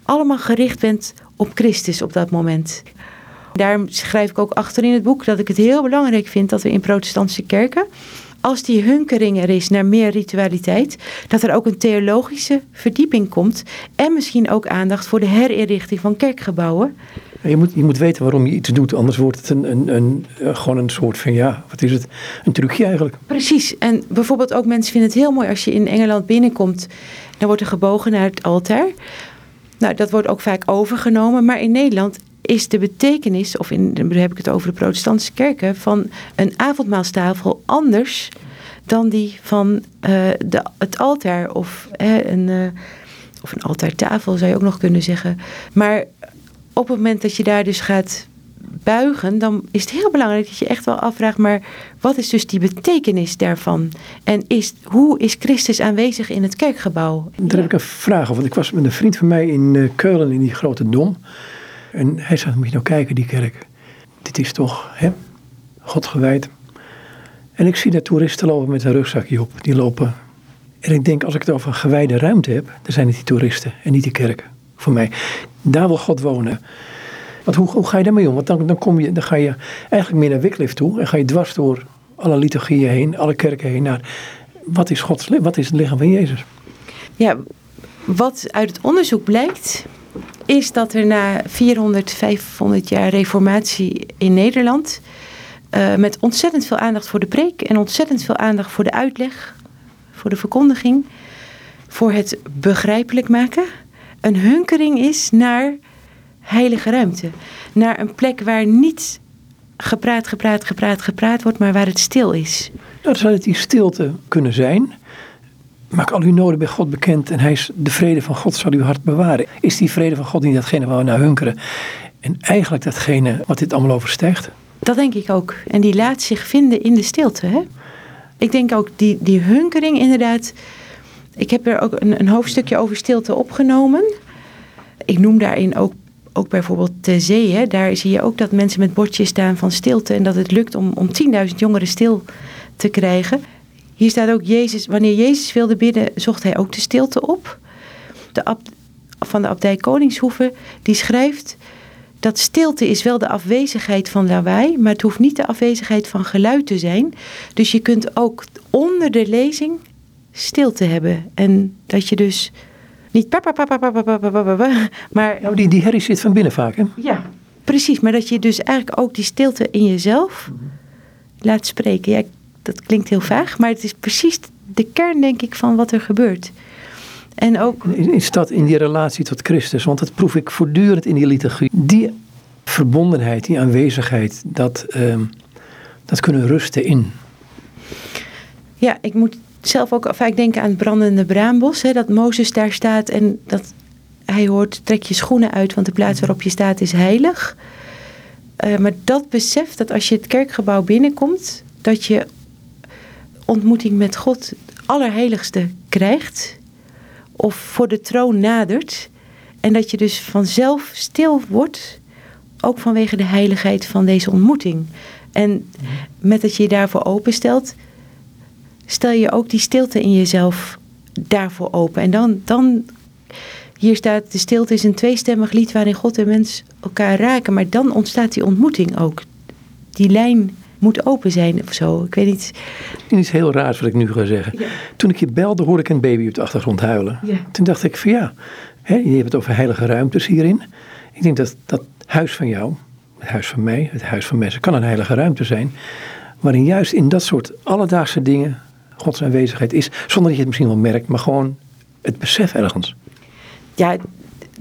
allemaal gericht bent op Christus op dat moment. Daarom schrijf ik ook achter in het boek dat ik het heel belangrijk vind dat we in protestantse kerken, als die hunkering er is naar meer ritualiteit, dat er ook een theologische verdieping komt en misschien ook aandacht voor de herinrichting van kerkgebouwen. Je moet, je moet weten waarom je iets doet, anders wordt het een, een, een, eh, gewoon een soort van, ja, wat is het? Een trucje eigenlijk. Precies. En bijvoorbeeld ook mensen vinden het heel mooi als je in Engeland binnenkomt, dan wordt er gebogen naar het altaar. Nou, dat wordt ook vaak overgenomen, maar in Nederland is de betekenis, of in, dan heb ik het over de protestantse kerken, van een avondmaalstafel anders dan die van uh, de, het altaar of een, uh, of een altaartafel zou je ook nog kunnen zeggen. Maar op het moment dat je daar dus gaat buigen, dan is het heel belangrijk dat je echt wel afvraagt, maar wat is dus die betekenis daarvan? En is, hoe is Christus aanwezig in het kerkgebouw? Daar heb ik een vraag over. Ik was met een vriend van mij in uh, Keulen in die grote dom. En hij zei, moet je nou kijken, die kerk. Dit is toch, hè, God gewijd. En ik zie daar toeristen lopen met een rugzakje op. Die lopen. En ik denk, als ik het over een gewijde ruimte heb, dan zijn het die toeristen en niet die kerk. Voor mij. Daar wil God wonen. Want hoe, hoe ga je daarmee om? Want dan, dan, kom je, dan ga je eigenlijk meer naar Wycliffe toe. En ga je dwars door alle liturgieën heen, alle kerken heen. Naar Wat is, Gods, wat is het lichaam van Jezus? Ja, wat uit het onderzoek blijkt, is dat er na 400, 500 jaar reformatie in Nederland, uh, met ontzettend veel aandacht voor de preek en ontzettend veel aandacht voor de uitleg, voor de verkondiging, voor het begrijpelijk maken, een hunkering is naar heilige ruimte. Naar een plek waar niet gepraat, gepraat, gepraat, gepraat wordt, maar waar het stil is. Nou, zou het die stilte kunnen zijn. Maak al uw noden bij God bekend en hij is de vrede van God zal uw hart bewaren. Is die vrede van God niet datgene waar we naar hunkeren? En eigenlijk datgene wat dit allemaal overstijgt? Dat denk ik ook. En die laat zich vinden in de stilte. Hè? Ik denk ook die, die hunkering inderdaad. Ik heb er ook een, een hoofdstukje over stilte opgenomen. Ik noem daarin ook ook bijvoorbeeld de zee, daar zie je ook dat mensen met bordjes staan van stilte en dat het lukt om, om 10.000 jongeren stil te krijgen. Hier staat ook Jezus, wanneer Jezus wilde bidden, zocht hij ook de stilte op. De ab, van de abdij Koningshoeve, die schrijft dat stilte is wel de afwezigheid van lawaai, maar het hoeft niet de afwezigheid van geluid te zijn. Dus je kunt ook onder de lezing stilte hebben. En dat je dus niet papa, papa, papa, papa, papa, maar... Nou, die, die herrie zit van binnen vaak, hè? Ja, precies. Maar dat je dus eigenlijk ook die stilte in jezelf laat spreken. Ja, dat klinkt heel vaag, maar het is precies de kern, denk ik, van wat er gebeurt. En ook... Is dat in die relatie tot Christus? Want dat proef ik voortdurend in die liturgie. Die verbondenheid, die aanwezigheid, dat, um, dat kunnen rusten in. Ja, ik moet zelf ook vaak denken aan het brandende braambos. Hè, dat Mozes daar staat en dat hij hoort: trek je schoenen uit, want de plaats waarop je staat is heilig. Uh, maar dat besef dat als je het kerkgebouw binnenkomt, dat je ontmoeting met God het allerheiligste krijgt. Of voor de troon nadert. En dat je dus vanzelf stil wordt, ook vanwege de heiligheid van deze ontmoeting. En met dat je je daarvoor openstelt, stel je ook die stilte in jezelf daarvoor open. En dan, dan hier staat, de stilte is een tweestemmig lied waarin God en mens elkaar raken. Maar dan ontstaat die ontmoeting ook. Die lijn moet open zijn of zo. Ik weet niet. Iets heel raars wat ik nu ga zeggen. Toen ik je belde, hoorde ik een baby op de achtergrond huilen. Toen dacht ik van ja, hè, je hebt het over heilige ruimtes hierin. Ik denk dat dat huis van jou, het huis van mij, het huis van mensen, kan een heilige ruimte zijn. Waarin juist in dat soort alledaagse dingen Gods aanwezigheid is. Zonder dat je het misschien wel merkt, maar gewoon het besef ergens. Ja,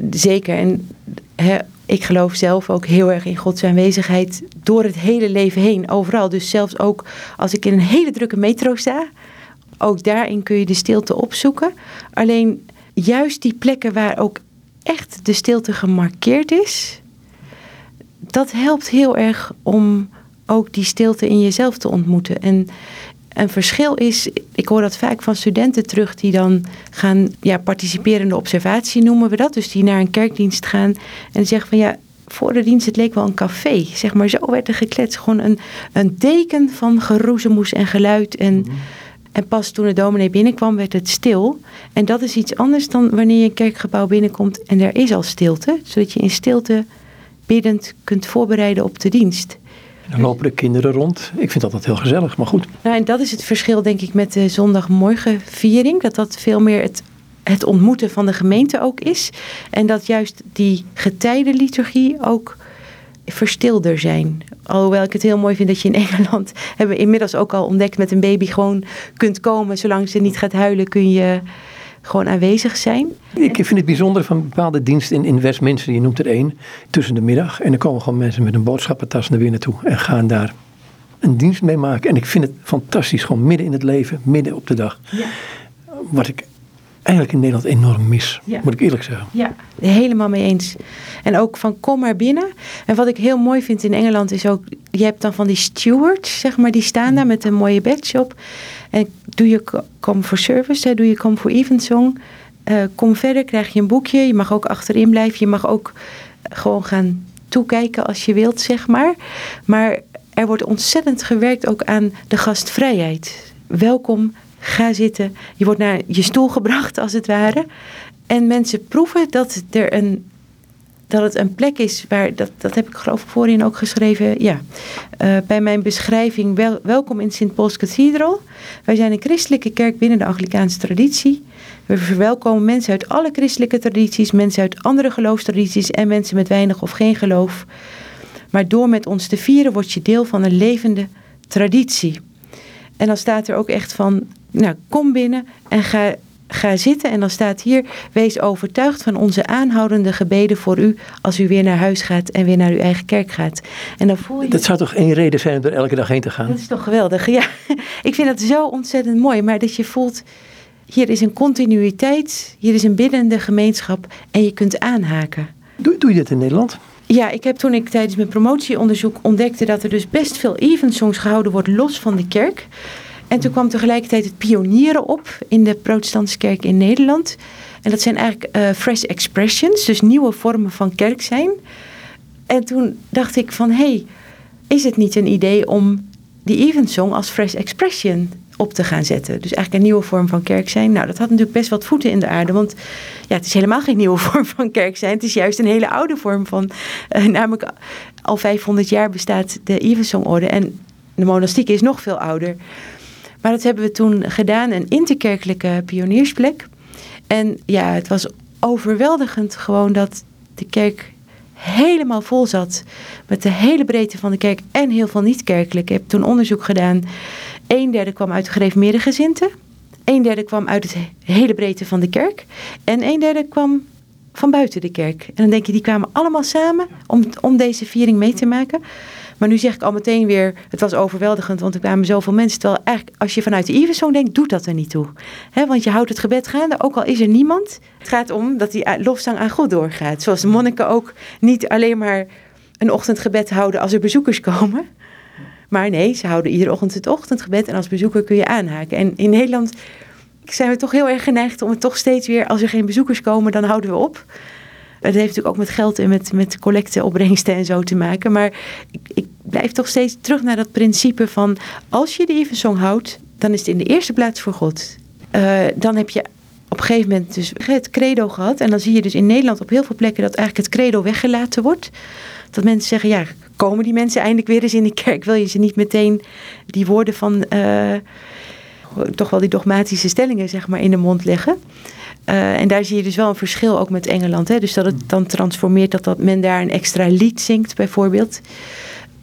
zeker. En ik geloof zelf ook heel erg in Gods aanwezigheid door het hele leven heen, overal. Dus zelfs ook als ik in een hele drukke metro sta, ook daarin kun je de stilte opzoeken. Alleen juist die plekken waar ook echt de stilte gemarkeerd is, dat helpt heel erg om ook die stilte in jezelf te ontmoeten. En een verschil is, ik hoor dat vaak van studenten terug die dan gaan ja, participerende observatie noemen we dat. Dus die naar een kerkdienst gaan en zeggen van ja, voor de dienst het leek wel een café. Zeg maar, zo werd er gekletst. Gewoon een, een deken van geroezemoes en geluid. En, mhm. en pas toen de dominee binnenkwam werd het stil. En dat is iets anders dan wanneer je een kerkgebouw binnenkomt en er is al stilte. Zodat je in stilte biddend kunt voorbereiden op de dienst. Dan lopen de kinderen rond. Ik vind dat altijd heel gezellig, maar goed. Nou, en dat is het verschil, denk ik, met de zondagmorgenviering. Dat dat veel meer het, het ontmoeten van de gemeente ook is. En dat juist die getijdenliturgie ook verstilder zijn. Alhoewel ik het heel mooi vind dat je in Engeland... hebben inmiddels ook al ontdekt met een baby gewoon kunt komen. Zolang ze niet gaat huilen kun je gewoon aanwezig zijn. Ik vind het bijzonder van bepaalde diensten in, in Westminster, je noemt er één, tussen de middag. En dan komen gewoon mensen met een boodschappentas naar binnen toe en gaan daar een dienst mee maken. En ik vind het fantastisch, gewoon midden in het leven, midden op de dag. Ja. Wat ik eigenlijk in Nederland enorm mis, moet ik eerlijk zeggen. Ja, helemaal mee eens. En ook van kom maar binnen. En wat ik heel mooi vind in Engeland is ook, je hebt dan van die stewards, zeg maar, die staan daar met een mooie badge op. En doe je come for service, doe je come for evensong. Uh, kom verder, krijg je een boekje. Je mag ook achterin blijven. Je mag ook gewoon gaan toekijken als je wilt, zeg maar. Maar er wordt ontzettend gewerkt ook aan de gastvrijheid. Welkom, ga zitten. Je wordt naar je stoel gebracht, als het ware. En mensen proeven dat er een dat het een plek is waar, dat, dat heb ik geloof ik voorin ook geschreven, ja, uh, bij mijn beschrijving, wel, welkom in St. Paul's Cathedral. Wij zijn een christelijke kerk binnen de Anglikaanse traditie. We verwelkomen mensen uit alle christelijke tradities, mensen uit andere geloofstradities en mensen met weinig of geen geloof. Maar door met ons te vieren word je deel van een levende traditie. En dan staat er ook echt van, nou kom binnen en ga ga zitten en dan staat hier: Wees overtuigd van onze aanhoudende gebeden voor u als u weer naar huis gaat en weer naar uw eigen kerk gaat. En dan voel je. Dat zou toch één reden zijn om er elke dag heen te gaan? Dat is toch geweldig. Ja, ik vind dat zo ontzettend mooi. Maar dat je voelt: hier is een continuïteit, hier is een biddende gemeenschap en je kunt aanhaken. Doe, doe je dit in Nederland? Ja, ik heb toen ik tijdens mijn promotieonderzoek ontdekte dat er dus best veel evensongs gehouden wordt los van de kerk. En toen kwam tegelijkertijd het pionieren op in de protestantse kerk in Nederland. En dat zijn eigenlijk uh, fresh expressions, dus nieuwe vormen van kerk zijn. En toen dacht ik van, hé, hey, is het niet een idee om die evensong als fresh expression op te gaan zetten. Dus eigenlijk een nieuwe vorm van kerk zijn. Nou, dat had natuurlijk best wat voeten in de aarde. Want ja, het is helemaal geen nieuwe vorm van kerk zijn. Het is juist een hele oude vorm van... Uh, namelijk al 500 jaar bestaat de Evensongorde. En de monastiek is nog veel ouder. Maar dat hebben we toen gedaan, een interkerkelijke pioniersplek. En ja, het was overweldigend gewoon dat de kerk helemaal vol zat. Met de hele breedte van de kerk en heel veel niet-kerkelijk. Ik heb toen onderzoek gedaan. Een derde kwam uit de gereformeerde gezinten. Een derde kwam uit de hele breedte van de kerk. En een derde kwam van buiten de kerk. En dan denk je, die kwamen allemaal samen om, om deze viering mee te maken. Maar nu zeg ik al meteen weer, het was overweldigend, want er kwamen zoveel mensen. Terwijl eigenlijk, als je vanuit de Ivesong denkt, doet dat er niet toe. want je houdt het gebed gaande, ook al is er niemand. Het gaat om dat die lofzang aan God doorgaat. Zoals de monniken ook niet alleen maar een ochtendgebed houden als er bezoekers komen. Maar nee, ze houden iedere ochtend het ochtendgebed en als bezoeker kun je aanhaken. En in Nederland zijn we toch heel erg geneigd om het toch steeds weer, als er geen bezoekers komen, dan houden we op. Het heeft natuurlijk ook met geld en met, met collecteopbrengsten en zo te maken. Maar ik, ik blijf toch steeds terug naar dat principe van als je de Evensong houdt, dan is het in de eerste plaats voor God. Uh, dan heb je op een gegeven moment dus het credo gehad. En dan zie je dus in Nederland op heel veel plekken dat eigenlijk het credo weggelaten wordt. Dat mensen zeggen, ja, komen die mensen eindelijk weer eens in de kerk? Wil je ze niet meteen die woorden van... Uh, toch wel die dogmatische stellingen zeg maar in de mond leggen. Uh, en daar zie je dus wel een verschil ook met Engeland. Hè? Dus dat het dan transformeert dat, dat men daar een extra lied zingt bijvoorbeeld.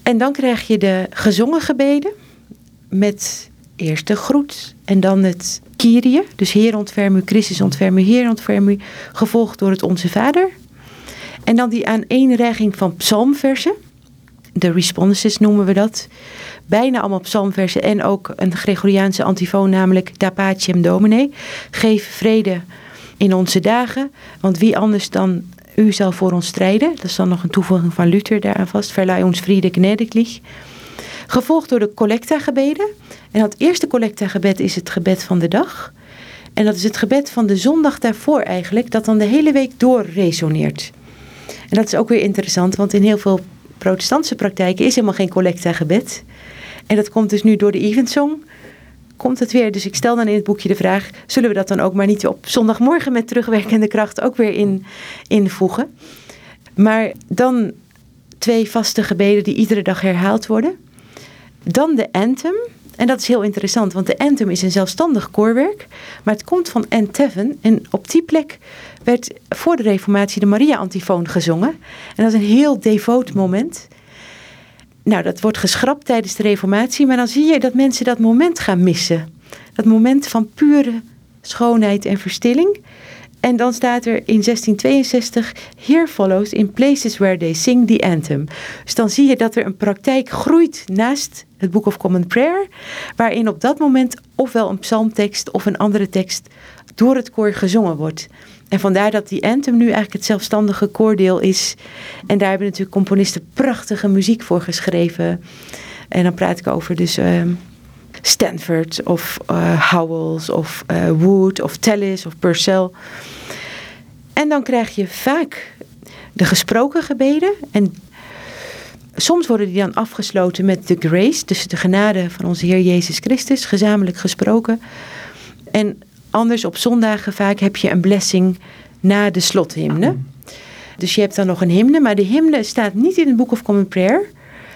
En dan krijg je de gezongen gebeden met eerst de groet en dan het Kyrie. Dus Heer ontferm u, Christus ontferm u, Heer ontferm u. Gevolgd door het Onze Vader. En dan die aaneenreiging van psalmversen. De responses noemen we dat. Bijna allemaal psalmversen en ook een Gregoriaanse antifoon, namelijk Da Pacem Domine. Geef vrede in onze dagen, want wie anders dan u zal voor ons strijden. Dat is dan nog een toevoeging van Luther daaraan vast. Verlaai ons vrede gnädiglich. Gevolgd door de collectagebeden. En het eerste collectagebed is het gebed van de dag. En dat is het gebed van de zondag daarvoor eigenlijk, dat dan de hele week door resoneert. En dat is ook weer interessant, want in heel veel protestantse praktijken is helemaal geen collectagebed. En dat komt dus nu door de Evensong komt het weer. Dus ik stel dan in het boekje de vraag: zullen we dat dan ook maar niet op zondagmorgen met terugwerkende kracht ook weer in, invoegen? Maar dan twee vaste gebeden die iedere dag herhaald worden. Dan de anthem. En dat is heel interessant, want de anthem is een zelfstandig koorwerk. Maar het komt van Enteven. En op die plek werd voor de Reformatie de Maria-antifoon gezongen. En dat is een heel devoot moment. Nou, dat wordt geschrapt tijdens de Reformatie, maar dan zie je dat mensen dat moment gaan missen. Dat moment van pure schoonheid en verstilling. En dan staat er in 1662: Here follows in places where they sing the anthem. Dus dan zie je dat er een praktijk groeit naast het Book of Common Prayer, waarin op dat moment ofwel een psalmtekst of een andere tekst door het koor gezongen wordt. En vandaar dat die anthem nu eigenlijk het zelfstandige koordeel is. En daar hebben natuurlijk componisten prachtige muziek voor geschreven. En dan praat ik over dus uh, Stanford of uh, Howells of uh, Wood of Tellis of Purcell. En dan krijg je vaak de gesproken gebeden. En soms worden die dan afgesloten met de grace, dus de genade van onze Heer Jezus Christus, gezamenlijk gesproken. En Anders op zondagen vaak heb je een blessing na de slothymne. Dus je hebt dan nog een hymne, maar de hymne staat niet in het Book of Common Prayer.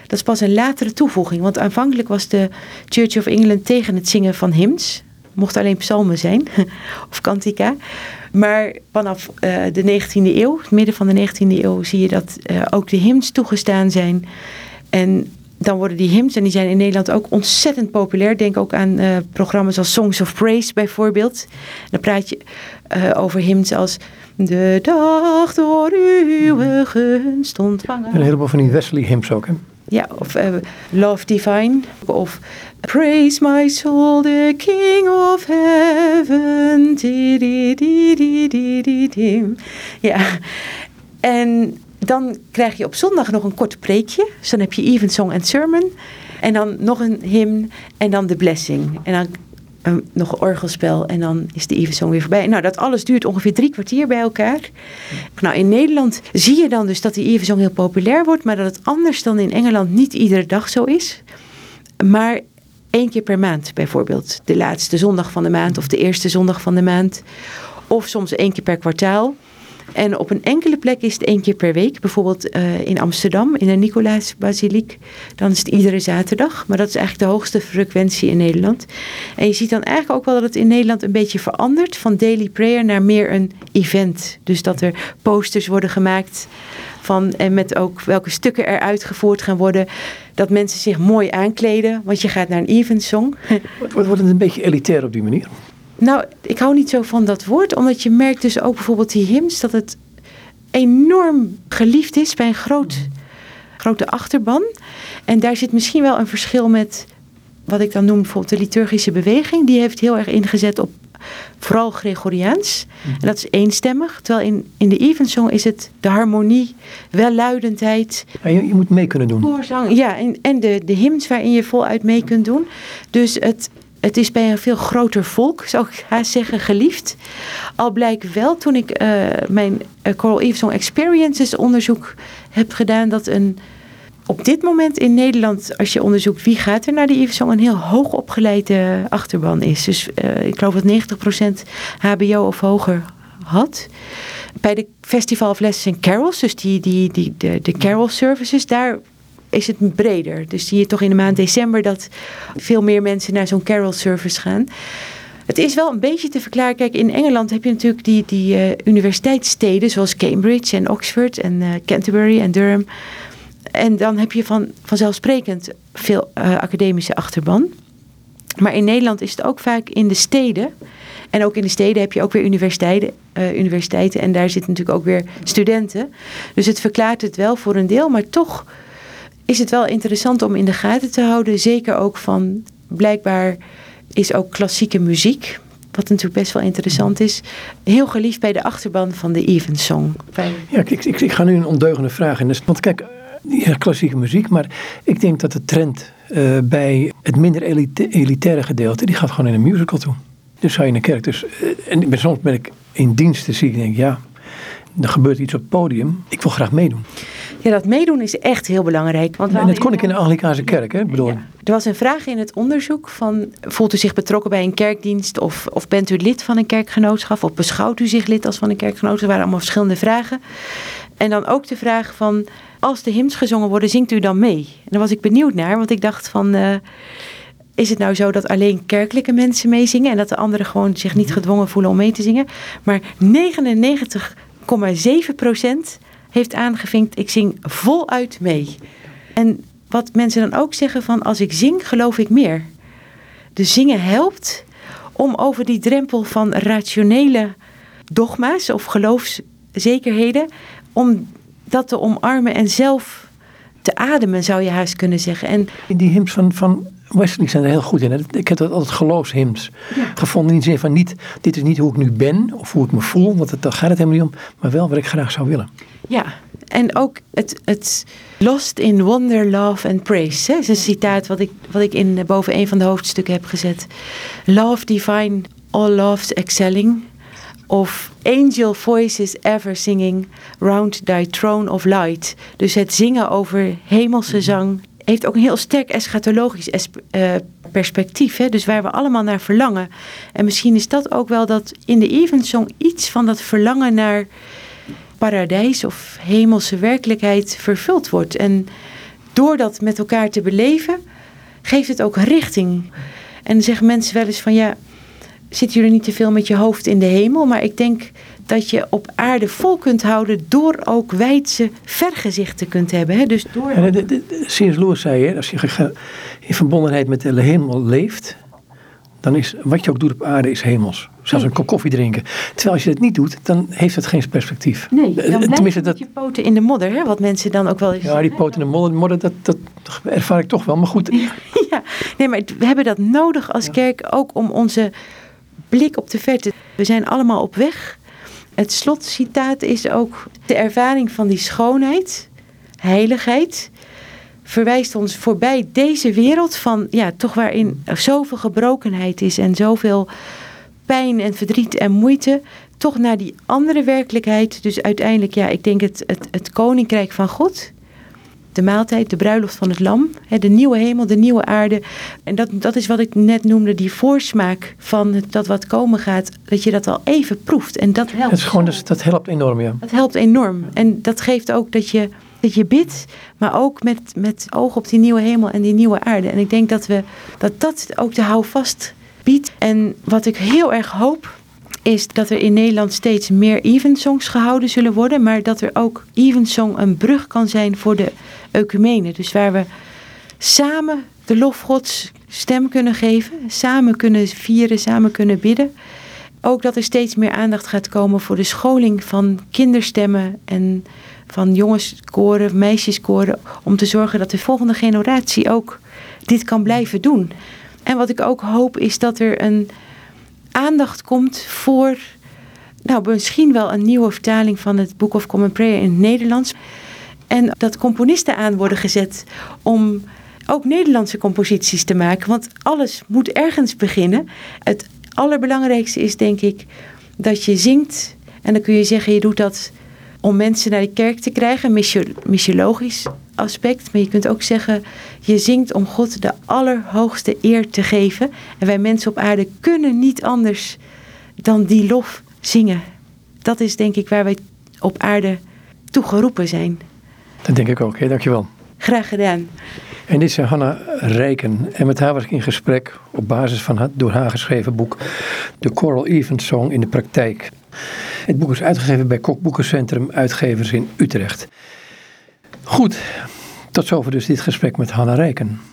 Dat is pas een latere toevoeging, want aanvankelijk was de Church of England tegen het zingen van hymns. Mocht alleen psalmen zijn, of cantica. Maar vanaf uh, de 19e eeuw, het midden van de 19e eeuw, zie je dat uh, ook de hymns toegestaan zijn. En dan worden die hymns, en die zijn in Nederland ook ontzettend populair. Denk ook aan uh, programma's als Songs of Praise bijvoorbeeld. Dan praat je over hymns als De dag door uw gunst ontvangen. Een heleboel van die Wesley hymns ook, hè? Ja, of uh, Love Divine. Of Praise my soul, the King of Heaven. Ja, en dan krijg je op zondag nog een kort preekje. Dus dan heb je Evensong en Sermon. En dan nog een hymn en dan de blessing. En dan um, nog een orgelspel en dan is de Evensong weer voorbij. Nou, dat alles duurt ongeveer drie kwartier bij elkaar. Nou, in Nederland zie je dan dus dat die Evensong heel populair wordt, maar dat het anders dan in Engeland niet iedere dag zo is. Maar één keer per maand bijvoorbeeld. De laatste zondag van de maand of de eerste zondag van de maand. Of soms één keer per kwartaal. En op een enkele plek is het één keer per week. Bijvoorbeeld uh, in Amsterdam, in de Nicolaasbasiliek. Dan is het iedere zaterdag. Maar dat is eigenlijk de hoogste frequentie in Nederland. En je ziet dan eigenlijk ook wel dat het in Nederland een beetje verandert. Van daily prayer naar meer een event. Dus dat er posters worden gemaakt van en met ook welke stukken er uitgevoerd gaan worden. Dat mensen zich mooi aankleden, want je gaat naar een eventsong. Wordt het een beetje elitair op die manier? Nou, ik hou niet zo van dat woord, omdat je merkt dus ook bijvoorbeeld die hymns dat het enorm geliefd is bij een groot, grote achterban. En daar zit misschien wel een verschil met wat ik dan noem bijvoorbeeld de liturgische beweging. Die heeft heel erg ingezet op vooral Gregoriaans. Mhm. En dat is eenstemmig. Terwijl in, in de Evensong is het de harmonie, welluidendheid. Ja, je, je, moet mee kunnen doen. Voorzang, ja, en, en de, de hymns waarin je voluit mee kunt doen. Dus het, het is bij een veel groter volk, zou ik haast zeggen, geliefd. Al blijkt wel, toen ik uh, mijn uh, Coral Evensong Experiences onderzoek heb gedaan, dat een op dit moment in Nederland, als je onderzoekt wie gaat er naar die Evensong, een heel hoog opgeleide achterban is. Dus uh, ik geloof dat 90% HBO of hoger had. Bij de Festival of Lessons and Carols, dus die, die, die, de, de carol services, daar is het breder. Dus zie je toch in de maand december dat veel meer mensen naar zo'n carol service gaan. Het is wel een beetje te verklaren. Kijk, in Engeland heb je natuurlijk die, die uh, universiteitssteden zoals Cambridge en Oxford en uh, Canterbury en Durham. En dan heb je van, vanzelfsprekend veel uh, academische achterban. Maar in Nederland is het ook vaak in de steden. En ook in de steden heb je ook weer universiteiten, universiteiten. En daar zitten natuurlijk ook weer studenten. Dus het verklaart het wel voor een deel. Maar toch is het wel interessant om in de gaten te houden. Zeker ook van, blijkbaar is ook klassieke muziek, wat natuurlijk best wel interessant is, heel geliefd bij de achterban van de Evensong. Ja, ik, ik, ik, ga nu een ondeugende vraag in. Want kijk, ja, klassieke muziek, maar ik denk dat de trend uh, bij het minder elitaire gedeelte, die gaat gewoon in een musical toe. Dus zou je in een kerk, dus, uh, en soms ben ik in diensten, zie ik denk, ja, er gebeurt iets op het podium, ik wil graag meedoen. Ja, dat meedoen is echt heel belangrijk. Want en dat kon ik in de Anglikaanse kerk, hè? bedoel. Ja. Er was een vraag in het onderzoek van, voelt u zich betrokken bij een kerkdienst of, of bent u lid van een kerkgenootschap of beschouwt u zich lid als van een kerkgenootschap? Er waren allemaal verschillende vragen. En dan ook de vraag van, als de hymns gezongen worden, zingt u dan mee? En daar was ik benieuwd naar, want ik dacht van... Uh, is het nou zo dat alleen kerkelijke mensen meezingen en dat de anderen gewoon zich niet gedwongen voelen om mee te zingen? Maar 99,7 procent heeft aangevinkt, ik zing voluit mee. En wat mensen dan ook zeggen van als ik zing, geloof ik meer. Dus zingen helpt om over die drempel van rationele dogma's of geloofszekerheden, om dat te omarmen en zelf te ademen, zou je haast kunnen zeggen. En die hymns van, van Wesley zijn er heel goed in. Ik heb dat altijd geloofshymns gevonden. In de zin van niet, dit is niet hoe ik nu ben of hoe ik me voel, want het, daar gaat het helemaal niet om. Maar wel wat ik graag zou willen. Ja, en ook het, het Lost in Wonder, Love and Praise. Hè, is een citaat wat ik, wat ik in, boven een van de hoofdstukken heb gezet. Love divine, all loves excelling. Of angel voices ever singing round thy throne of light. Dus het zingen over hemelse zang heeft ook een heel sterk eschatologisch uh, perspectief. Hè? Dus waar we allemaal naar verlangen. En misschien is dat ook wel dat in de Evensong iets van dat verlangen naar paradijs of hemelse werkelijkheid vervuld wordt. En door dat met elkaar te beleven, geeft het ook richting. En dan zeggen mensen wel eens van ja, zitten jullie niet te veel met je hoofd in de hemel? Maar ik denk dat je op aarde vol kunt houden door ook wijdse vergezichten kunt hebben. Hè? Dus door... En de, de, de, C.S. Lewis zei, hè, als je in verbondenheid met de hemel leeft, dan is wat je ook doet op aarde is hemels. Zelfs een kop koffie drinken. Terwijl als je dat niet doet, dan heeft het geen perspectief. Nee, dan blijf Tenminste, dat... je poten in de modder, hè? wat mensen dan ook wel eens Ja, die poten in de modder, modder dat, dat ervaar ik toch wel. Maar goed. Ja, nee, maar we hebben dat nodig als kerk ook om onze blik op de verte. We zijn allemaal op weg. Het slotcitaat is ook de ervaring van die schoonheid, heiligheid verwijst ons voorbij deze wereld van, ja, toch waarin zoveel gebrokenheid is en zoveel pijn en verdriet en moeite, toch naar die andere werkelijkheid. Dus uiteindelijk, ja, ik denk het, het, het koninkrijk van God. De maaltijd, de bruiloft van het lam, de nieuwe hemel, de nieuwe aarde. En dat, dat is wat ik net noemde, die voorsmaak van dat wat komen gaat, dat je dat al even proeft. En dat helpt. Het is gewoon, dus, dat helpt enorm, ja. Dat helpt enorm. En dat geeft ook dat je dat je bidt, maar ook met, met oog op die nieuwe hemel en die nieuwe aarde. En ik denk dat we, dat, dat ook de houvast biedt. En wat ik heel erg hoop, is dat er in Nederland steeds meer evensongs gehouden zullen worden. Maar dat er ook evensong een brug kan zijn voor de ecumene. Dus waar we samen de lof Gods stem kunnen geven. Samen kunnen vieren, samen kunnen bidden. Ook dat er steeds meer aandacht gaat komen voor de scholing van kinderstemmen en van jongenskoren, meisjeskoren, om te zorgen dat de volgende generatie ook dit kan blijven doen. En wat ik ook hoop is dat er een aandacht komt voor, nou misschien wel een nieuwe vertaling van het Book of Common Prayer in het Nederlands. En dat componisten aan worden gezet om ook Nederlandse composities te maken. Want alles moet ergens beginnen. Het allerbelangrijkste is denk ik dat je zingt. En dan kun je zeggen, je doet dat om mensen naar de kerk te krijgen, een missiologisch aspect. Maar je kunt ook zeggen, je zingt om God de allerhoogste eer te geven. En wij mensen op aarde kunnen niet anders dan die lof zingen. Dat is denk ik waar wij op aarde toe geroepen zijn. Dat denk ik ook. Hey, dankjewel. Graag gedaan. En dit is Hanna Rijken. En met haar was ik in gesprek op basis van het door haar geschreven boek The Choral Event Song in de praktijk. Het boek is uitgegeven bij Kok Boekencentrum Uitgevers in Utrecht. Goed, tot zover dus dit gesprek met Hanna Rijken.